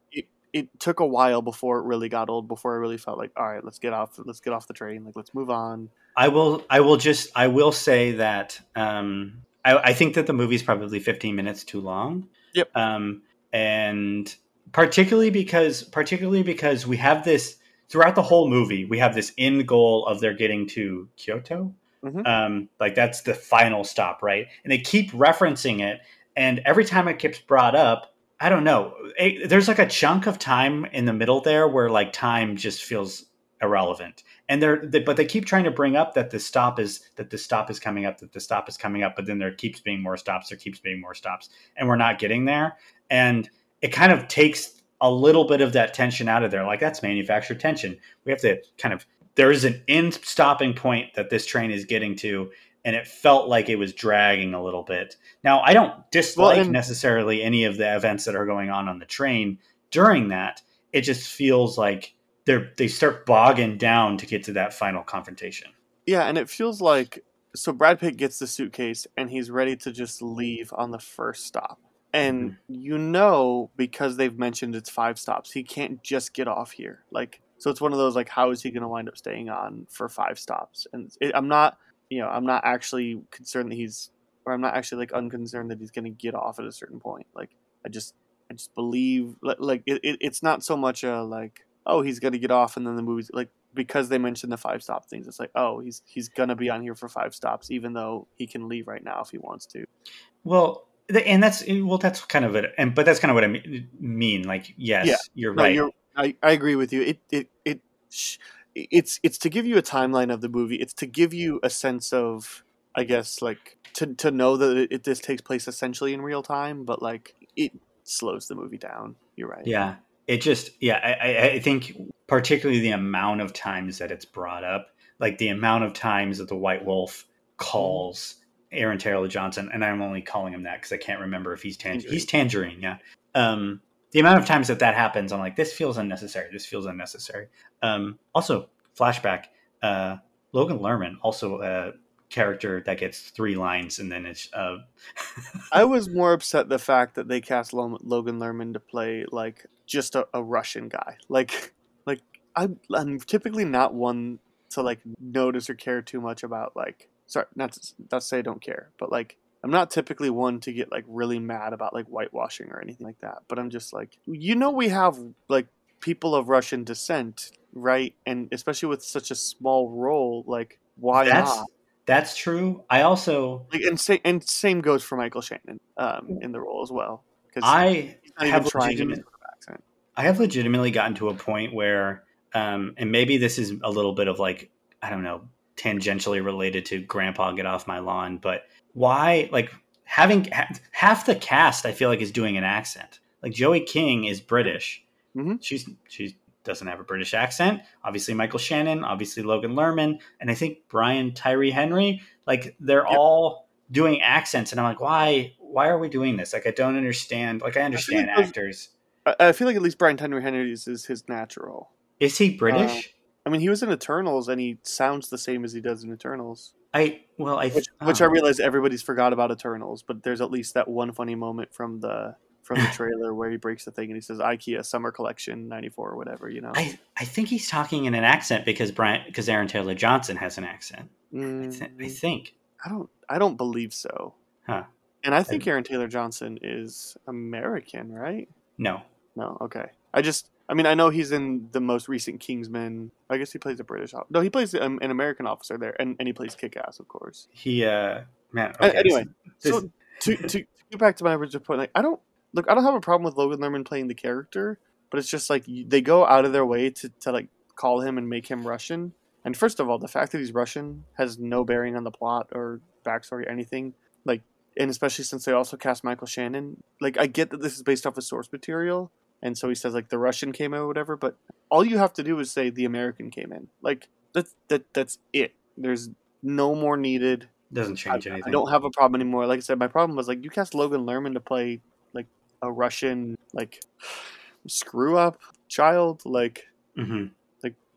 it took a while before it really got old. Before I really felt like, all right, let's get off. Let's get off the train. Like let's move on. I will. I will just. I will say that. Um, I, I think that the movie's probably 15 minutes too long. Yep. Um, and particularly because, particularly because we have this throughout the whole movie, we have this end goal of they're getting to Kyoto. Mhm. Um, like that's the final stop, right? And they keep referencing it, and every time it gets brought up, I don't know. It, there's like a chunk of time in the middle there where like time just feels irrelevant. And they're they, but they keep trying to bring up that the stop is that the stop is coming up that the stop is coming up but then there keeps being more stops there keeps being more stops and we're not getting there. And it kind of takes a little bit of that tension out of there. Like that's manufactured tension. We have to kind of there is an end stopping point that this train is getting to, and it felt like it was dragging a little bit. Now, I don't dislike Well, and- necessarily any of the events that are going on on the train during that. It just feels like they're they start bogging down to get to that final confrontation. Yeah, and it feels like so Brad Pitt gets the suitcase and he's ready to just leave on the first stop. And Mm-hmm. you know because they've mentioned it's five stops, he can't just get off here. Like so it's one of those like how is he going to wind up staying on for five stops? And it, I'm not, you know, I'm not actually concerned that he's or I'm not actually like unconcerned that he's going to get off at a certain point. Like I just I just believe li- like it, it, it's not so much a like oh he's going to get off and then the movie's like because they mentioned the five stop things it's like oh he's he's going to be on here for five stops even though he can leave right now if he wants to Well, and that's well, that's kind of it, and but that's kind of what I me- mean. Like, yes, Yeah. you're no right. you're I, I agree with you it it it it's it's to give you a timeline of the movie it's to give you a sense of i guess like to to know that it, this takes place essentially in real time but like it slows the movie down you're right Yeah, it just yeah. I, I, I think particularly the amount of times that it's brought up, like the amount of times that the White Wolf calls Aaron Taylor Johnson, and I'm only calling him that because I can't remember if he's. Tangerine. He's tangerine, yeah. Um, the amount of times that that happens, I'm like, this feels unnecessary. This feels unnecessary. Um, also, flashback. Uh, Logan Lerman, also a character that gets three lines, and then it's uh, I was more upset the fact that they cast Lo- Logan Lerman to play like just a, a Russian guy. Like, like I'm, I'm typically not one to like notice or care too much about like. Sorry, not to, not to say I don't care, but like I'm not typically one to get like really mad about like whitewashing or anything like that. But I'm just like, you know, we have like people of Russian descent, right? And especially with such a small role, like why that's not? that's true. I also Like, and, sa- and same goes for Michael Shannon um, in the role as well. Because I have legitimate-. I have legitimately gotten to a point where, um, and maybe this is a little bit of like, I don't know, tangentially related to Grandpa Get Off My Lawn, but why, like, having ha- half the cast, I feel like is doing an accent. Like Joey King is British. Mhm. She's she doesn't have a British accent. Obviously, Michael Shannon. Obviously, Logan Lerman, and I think Brian Tyree Henry. Like they're Yep. all doing accents, and I'm like, why? Why are we doing this? Like, I don't understand. Like, I understand those- actors. I, I feel like at least Brian Tyree Henry is, is his natural. Is he British? I mean, he was in Eternals, and he sounds the same as he does in Eternals. I well, I Which, which I oh. realize everybody's forgot about Eternals, but there's at least that one funny moment from the from the trailer where he breaks the thing and he says IKEA Summer Collection '94 or whatever. You know, I I think he's talking in an accent because Brian because Aaron Taylor Johnson has an accent. I, th- I Mm, think. I don't. I don't believe so. Huh. And I think Aaron Taylor Johnson is American, right? No. No, okay. I just, I mean, I know he's in the most recent Kingsman. I guess he plays a British. op- No, he plays um, an American officer there, and, and he plays Kick Ass, of course. He uh man. Okay, anyway, this- so to, to to get back to my original point, like I don't look, I don't have a problem with Logan Lerman playing the character, but it's just like they go out of their way to to like call him and make him Russian. And first of all, the fact that he's Russian has no bearing on the plot or backstory or anything. Like, and especially since they also cast Michael Shannon. Like, I get that this is based off of source material, and so he says like the Russian came in or whatever. But all you have to do is say the American came in. Like that's that that's it. There's no more needed. doesn't I, change anything. I don't have a problem anymore. Like I said, my problem was like you cast Logan Lerman to play like a Russian like screw up child. Like Mhm.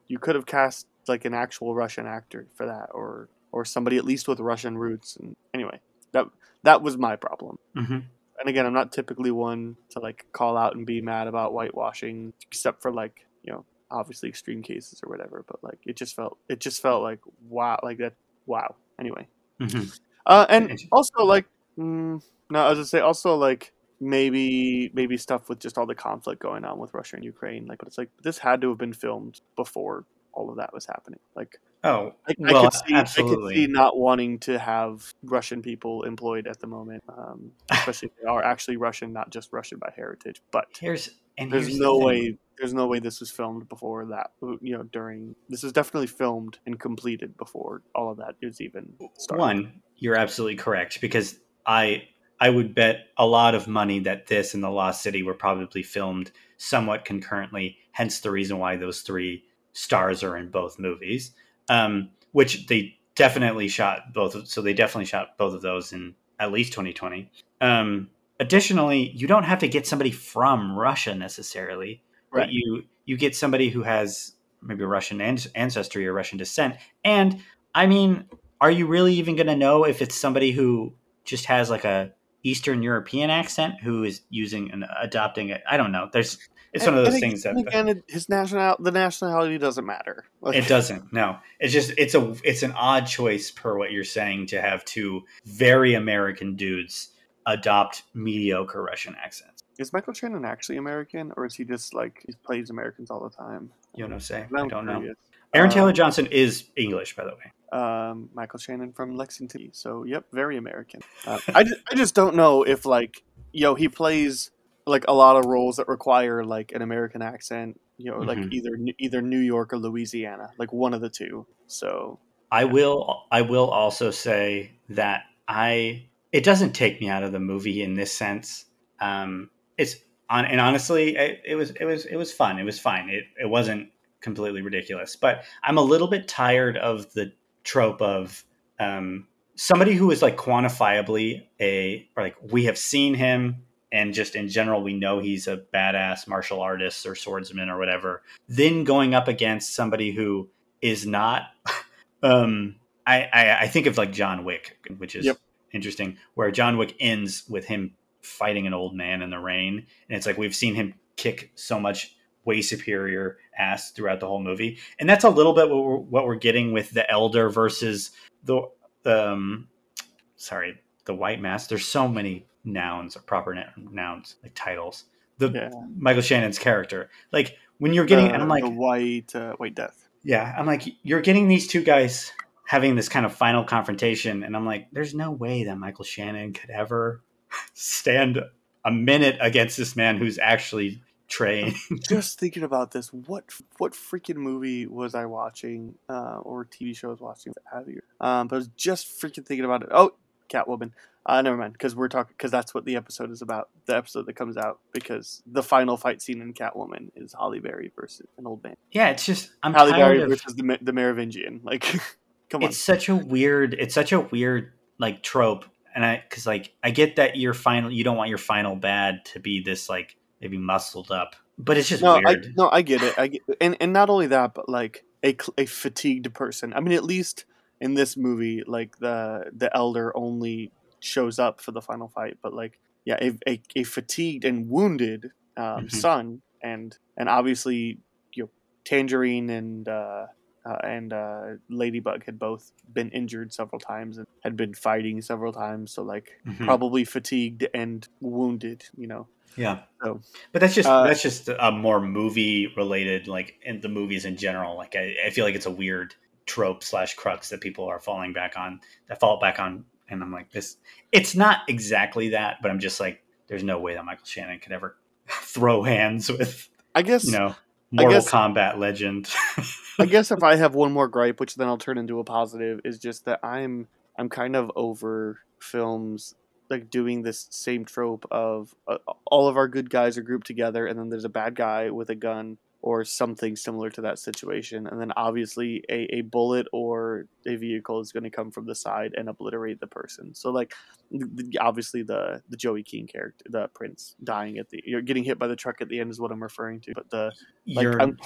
you could have cast like an actual Russian actor for that, or or somebody at least with Russian roots. And anyway, that that was my problem. Mhm. And again, I'm not typically one to like call out and be mad about whitewashing, except for like you know obviously extreme cases or whatever. But like it just felt it just felt like wow, like that wow. Anyway. Mhm. Uh, and also like, mm, no, I was gonna say also like maybe maybe stuff with just all the conflict going on with Russia and Ukraine. Like, but it's like this had to have been filmed before all of that was happening. Like, Oh, I, well, I could see I could see not wanting to have Russian people employed at the moment, um, especially if they are actually Russian, not just Russian by heritage. But here's and there's here's no thing. way there's no way this was filmed before that. You know, during this is definitely filmed and completed before all of that is even started. One, you're absolutely correct because I I would bet a lot of money that this and the Lost City were probably filmed somewhat concurrently. Hence the reason why those three stars are in both movies, um, which they definitely shot both. So they definitely shot both of those in at least 2020. Um, additionally, you don't have to get somebody from Russia necessarily, right? But you you get somebody who has maybe Russian ancestry or Russian descent, and I mean, are you really even going to know if it's somebody who just has like a Eastern European accent who is using and adopting it? I don't know. There's it's one of those things that again his national the nationality doesn't matter. Like, it doesn't. No, it's just it's a it's an odd choice per what you're saying to have two very American dudes adopt mediocre Russian accents. Is Michael Shannon actually American, or is he just like he plays Americans all the time? You don't say. I don't know. Aaron Taylor um, Johnson is English, by the way. Um, Michael Shannon from Lexington. So, yep, very American. Uh, I, just, I just don't know if like yo he plays like a lot of roles that require like an American accent. You know, mm-hmm. like either either New York or Louisiana, like one of the two. So I will I will also say that I it doesn't take me out of the movie in this sense. Um, it's on and honestly, it, it was it was it was fun. It was fine. It it wasn't completely ridiculous, but I'm a little bit tired of the trope of um, somebody who is like quantifiably a or like we have seen him and just in general we know he's a badass martial artist or swordsman or whatever then going up against somebody who is not um I, I, I think of like john wick which is yep. interesting where john wick ends with him fighting an old man in the rain and it's like we've seen him kick so much way superior ass throughout the whole movie and that's a little bit what we're, what we're getting with the elder versus the um sorry the white mask there's so many nouns or proper nouns like titles. The yeah. Michael Shannon's character, like when you're getting, uh, and I'm like, the white uh, white death. Yeah, I'm like, you're getting these two guys having this kind of final confrontation, and I'm like, there's no way that Michael Shannon could ever stand a minute against this man who's actually trained. Just thinking about this, what what freaking movie was I watching, uh, or TV show I was watching? Have you? Um, but I was just freaking thinking about it. Oh, Catwoman. Uh, never mind, because we're talking because that's what the episode is about. The episode that comes out because the final fight scene in Catwoman is Halle Berry versus an old man. Yeah, it's just I'm Halle Berry of, versus the the Merovingian. Like, come on. It's such a weird. It's such a weird like trope, and I because like I get that your final you don't want your final bad to be this like maybe muscled up, but it's just no, weird. I, no, I get it. I get, and and not only that, but like a a fatigued person. I mean, at least in this movie, like the the elder only shows up for the final fight, but like yeah, a, a, a fatigued and wounded um, mm-hmm. son, and and obviously you know Tangerine and uh, uh, and uh, Ladybug had both been injured several times and had been fighting several times, so like mm-hmm. probably fatigued and wounded, you know. Yeah. So, but that's just uh, that's just a more movie related, like in the movies in general. Like I, I feel like it's a weird trope slash crux that people are falling back on that fall back on and i'm like this it's not exactly that but i'm just like there's no way that michael shannon could ever throw hands with i guess you know mortal guess, kombat legend. I guess if i have one more gripe which then i'll turn into a positive is just that i'm i'm kind of over films like doing this same trope of uh, all of our good guys are grouped together and then there's a bad guy with a gun or something similar to that situation. And then obviously a, a bullet or a vehicle is going to come from the side and obliterate the person. So like obviously the the Joey King character, the prince dying at the you're getting hit by the truck at the end is what I'm referring to. But the like, you're I'm,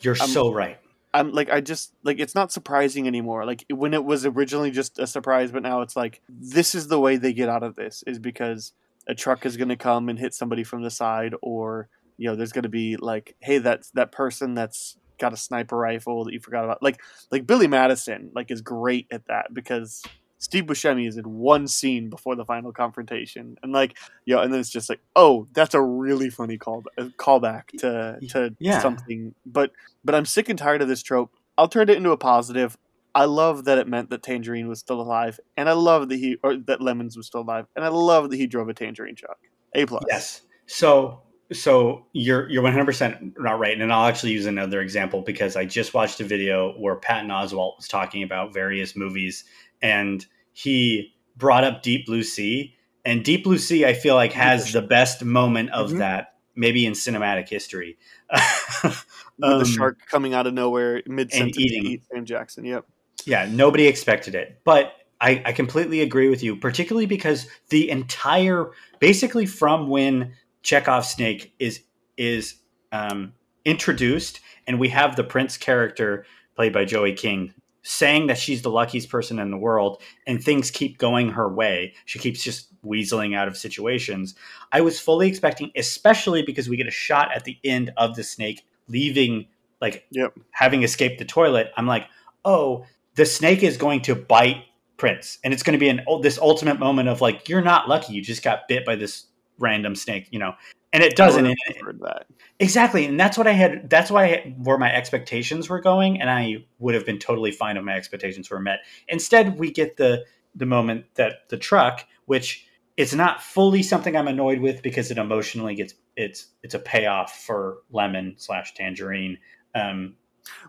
you're I'm, so right. I'm like I just like it's not surprising anymore. Like when it was originally just a surprise, but now it's like this is the way they get out of this is because a truck is going to come and hit somebody from the side or you know there's going to be like hey that's that person that's got a sniper rifle that you forgot about like like billy madison like is great at that because steve buscemi is in one scene before the final confrontation and like you know and then it's just like oh that's a really funny call uh, callback to to yeah. something but but i'm sick and tired of this trope i'll turn it into a positive I love that it meant that Tangerine was still alive, and I love that he or that Lemons was still alive, and I love that he drove a Tangerine truck. A plus. Yes. So so you're you're 100% not right and i'll actually use another example because i just watched a video where patton oswalt was talking about various movies and he brought up deep blue sea and deep blue sea i feel like has the best moment of mm-hmm. that maybe in cinematic history Um, the shark coming out of nowhere mid sentence eating. eat Sam Jackson. Yep. Yeah, nobody expected it. But I, I completely agree with you, particularly because the entire basically from when Chekhov's snake is is um, introduced and we have the prince character played by Joey King saying that she's the luckiest person in the world and things keep going her way. She keeps just weaseling out of situations. I was fully expecting, especially because we get a shot at the end of the snake leaving, like Yep. having escaped the toilet. I'm like, oh, the snake is going to bite Prince, and it's going to be an this ultimate moment of like, you're not lucky, you just got bit by this random snake, you know. And it doesn't. And that. Exactly, and that's what I had. That's why I, where my expectations were going, and I would have been totally fine if my expectations were met. Instead, we get the the moment that the truck, which it's not fully something I'm annoyed with because it emotionally gets it's it's a payoff for Lemon slash Tangerine. Um,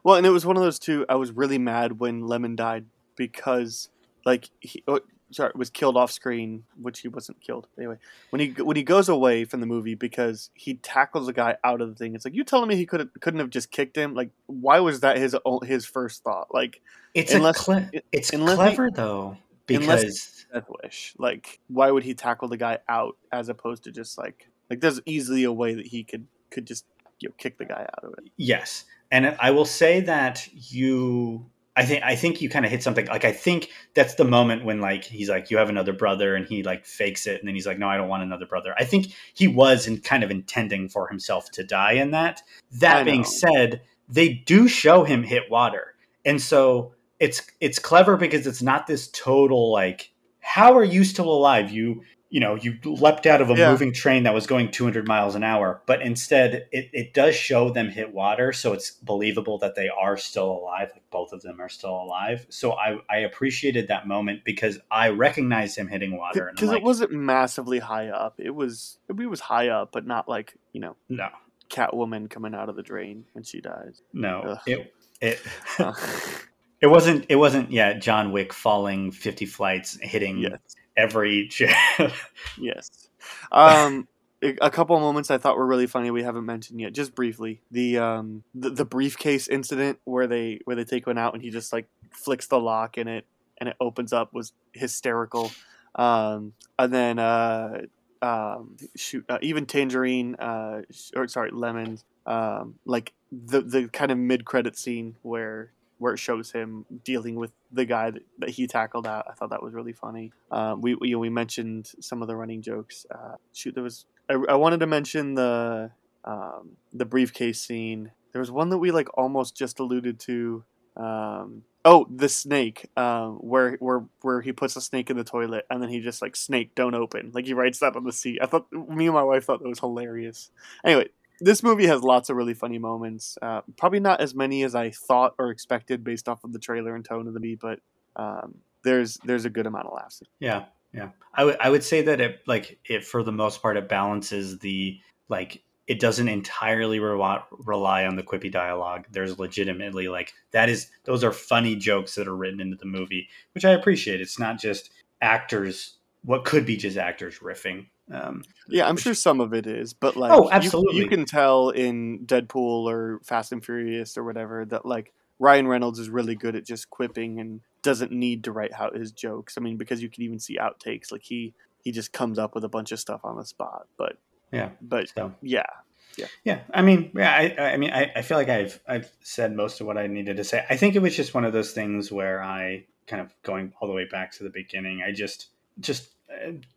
Well, and it was one of those two. I was really mad when Lemon died because, like, he oh, sorry was killed off screen, which he wasn't killed anyway. When he when he goes away from the movie because he tackles a guy out of the thing. It's like you telling me he could couldn't have just kicked him. Like, why was that his his first thought? Like, it's Unless- a cle- it's unless he- clever though unless- because death wish. Like, why would he tackle the guy out as opposed to just like like there's easily a way that he could could just you know kick the guy out of it. Yes, and I will say that you. I think I think you kind of hit something. Like I think that's the moment when like he's like you have another brother and he like fakes it and then he's like no I don't want another brother. I think he was in kind of intending for himself to die in that. I That being know. said, they do show him hit water, and so it's it's clever because it's not this total like how are you still alive? You you know you leapt out of a Yeah. moving train that was going 200 miles an hour but instead it, it does show them hit water so it's believable that they are still alive like both of them are still alive so i i appreciated that moment because i recognized him hitting water Because like, it wasn't massively high up. It was it was high up, but not like you know no Catwoman coming out of the drain when she dies. no Ugh. it it it wasn't it wasn't yeah john wick falling 50 flights hitting yes, every yes. Um, a couple moments I thought were really funny. We haven't mentioned yet, just briefly. The um the, the briefcase incident where they where they take one out and he just like flicks the lock in it and it opens up was hysterical. Um, and then uh um shoot uh, even tangerine uh or sorry lemon um like the the kind of mid credit scene where where it shows him dealing with the guy that, that he tackled out. I thought that was really funny. Um, we we, you know, we mentioned some of the running jokes. Uh, shoot, there was I, I wanted to mention the um, the briefcase scene. There was one that we like almost just alluded to. Um, oh, the snake, um, where where where he puts a snake in the toilet and then he just like snake don't open. Like he writes that on the seat. I thought me and my wife thought that was hilarious. Anyway, this movie has lots of really funny moments. Uh, probably not as many as I thought or expected based off of the trailer and tone of the movie, but um, there's there's a good amount of laughs. Yeah, yeah. I would I would say that it like it for the most part it balances the like it doesn't entirely rely, rely on the quippy dialogue. There's legitimately like that is those are funny jokes that are written into the movie, which I appreciate. It's not just actors what could be just actors riffing. Um, Yeah, I'm sure some of it is, but like, Oh, you- absolutely. you, can tell in Deadpool or Fast and Furious or whatever that like Ryan Reynolds is really good at just quipping and doesn't need to write out his jokes. I mean, because you can even see outtakes, like he he just comes up with a bunch of stuff on the spot. But yeah. but So yeah, Yeah, yeah. I mean, yeah, I, I mean, I, I feel like I've I've said most of what I needed to say. I think it was just one of those things where I kind of going all the way back to the beginning. I just just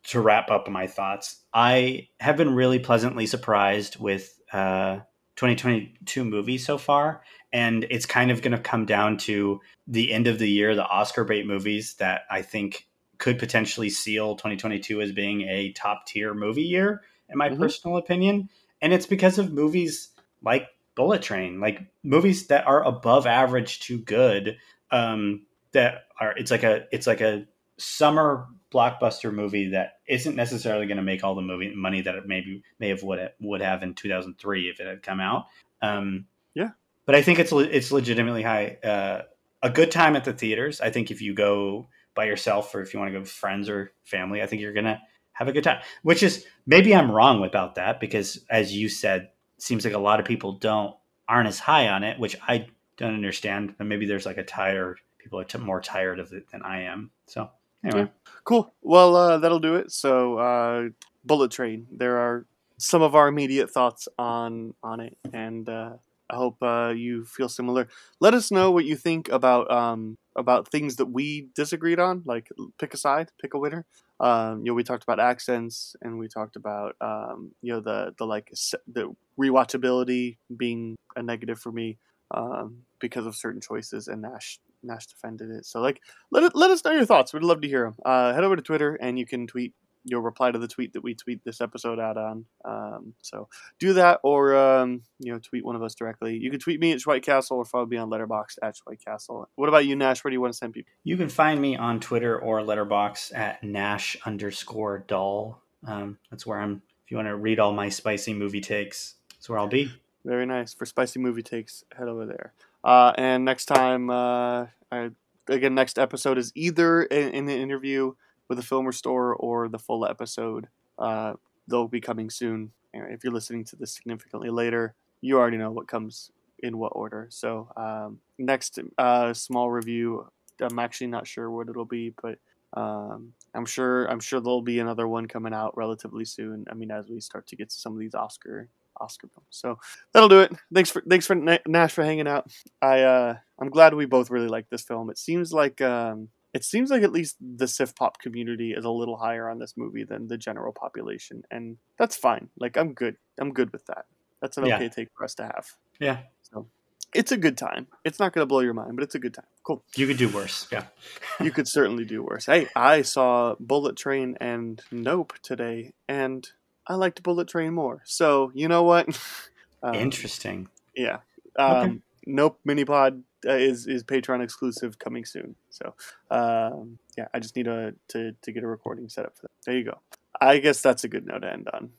to wrap up my thoughts, I have been really pleasantly surprised with uh, 2022 movies so far, and it's kind of going to come down to the end of the year, the Oscar bait movies that I think could potentially seal 2022 as being a top tier movie year, in my Mhm. personal opinion and it's because of movies like Bullet Train, like movies that are above average to good. Um, that are it's like a it's like a summer blockbuster movie that isn't necessarily going to make all the movie money that it maybe may have would would have in 2003 if it had come out. Um, Yeah. but I think it's it's legitimately high. Uh, a good time at the theaters. I think if you go by yourself or if you want to go with friends or family, I think you're gonna have a good time. Which is maybe I'm wrong about that because, as you said, seems like a lot of people don't aren't as high on it, which I don't understand. And maybe there's like a tired people are t- more tired of it than I am. So anyway, yeah. cool. Well, uh, that'll do it. So uh, Bullet Train. There are some of our immediate thoughts on on it, and uh, I hope uh, you feel similar. Let us know what you think about um, about things that we disagreed on. Like, pick a side, pick a winner. Um, you know, we talked about accents, and we talked about um, you know the the like the rewatchability being a negative for me um, because of certain choices, and Nash Nash defended it. So like, let it, let us know your thoughts. We'd love to hear them. Uh, head over to Twitter, and you can tweet you'll reply to the tweet that we tweet this episode out on. Um, so do that, or um, you know, tweet one of us directly. You can tweet me at Schweik Castle or follow me on Letterboxd at Schweik Castle. What about you, Nash? Where do you want to send people? You can find me on Twitter or Letterboxd at Nash underscore Doll. Um, that's where I'm. If you want to read all my spicy movie takes, that's where I'll be. Very nice for spicy movie takes. Head over there. Uh, and next time, uh, I, again, next episode is either in, in the interview with the film restore or the full episode. Uh, they'll be coming soon. If you're listening to this significantly later, you already know what comes in what order. So um, next uh, small review. I'm actually not sure what it'll be, but um, I'm sure I'm sure there'll be another one coming out relatively soon. I mean, as we start to get to some of these Oscar Oscar film. So that'll do it. Thanks for thanks for Nash for hanging out. I uh, I'm glad we both really like this film. It seems like um, it seems like at least the Sif pop community is a little higher on this movie than the general population, and that's fine. Like I'm good. I'm good with that. That's an okay yeah. take for us to have. Yeah. So it's a good time. It's not going to blow your mind, but it's a good time. Cool. You could do worse. Yeah. you could certainly do worse. Hey, I saw Bullet Train and Nope today, and I liked Bullet Train more. So you know what? um, Interesting. Yeah. Um, okay. Nope. Minipod uh, is is Patreon exclusive coming soon. So um, yeah, I just need a, to to get a recording set up for that. There you go. I guess that's a good note to end on.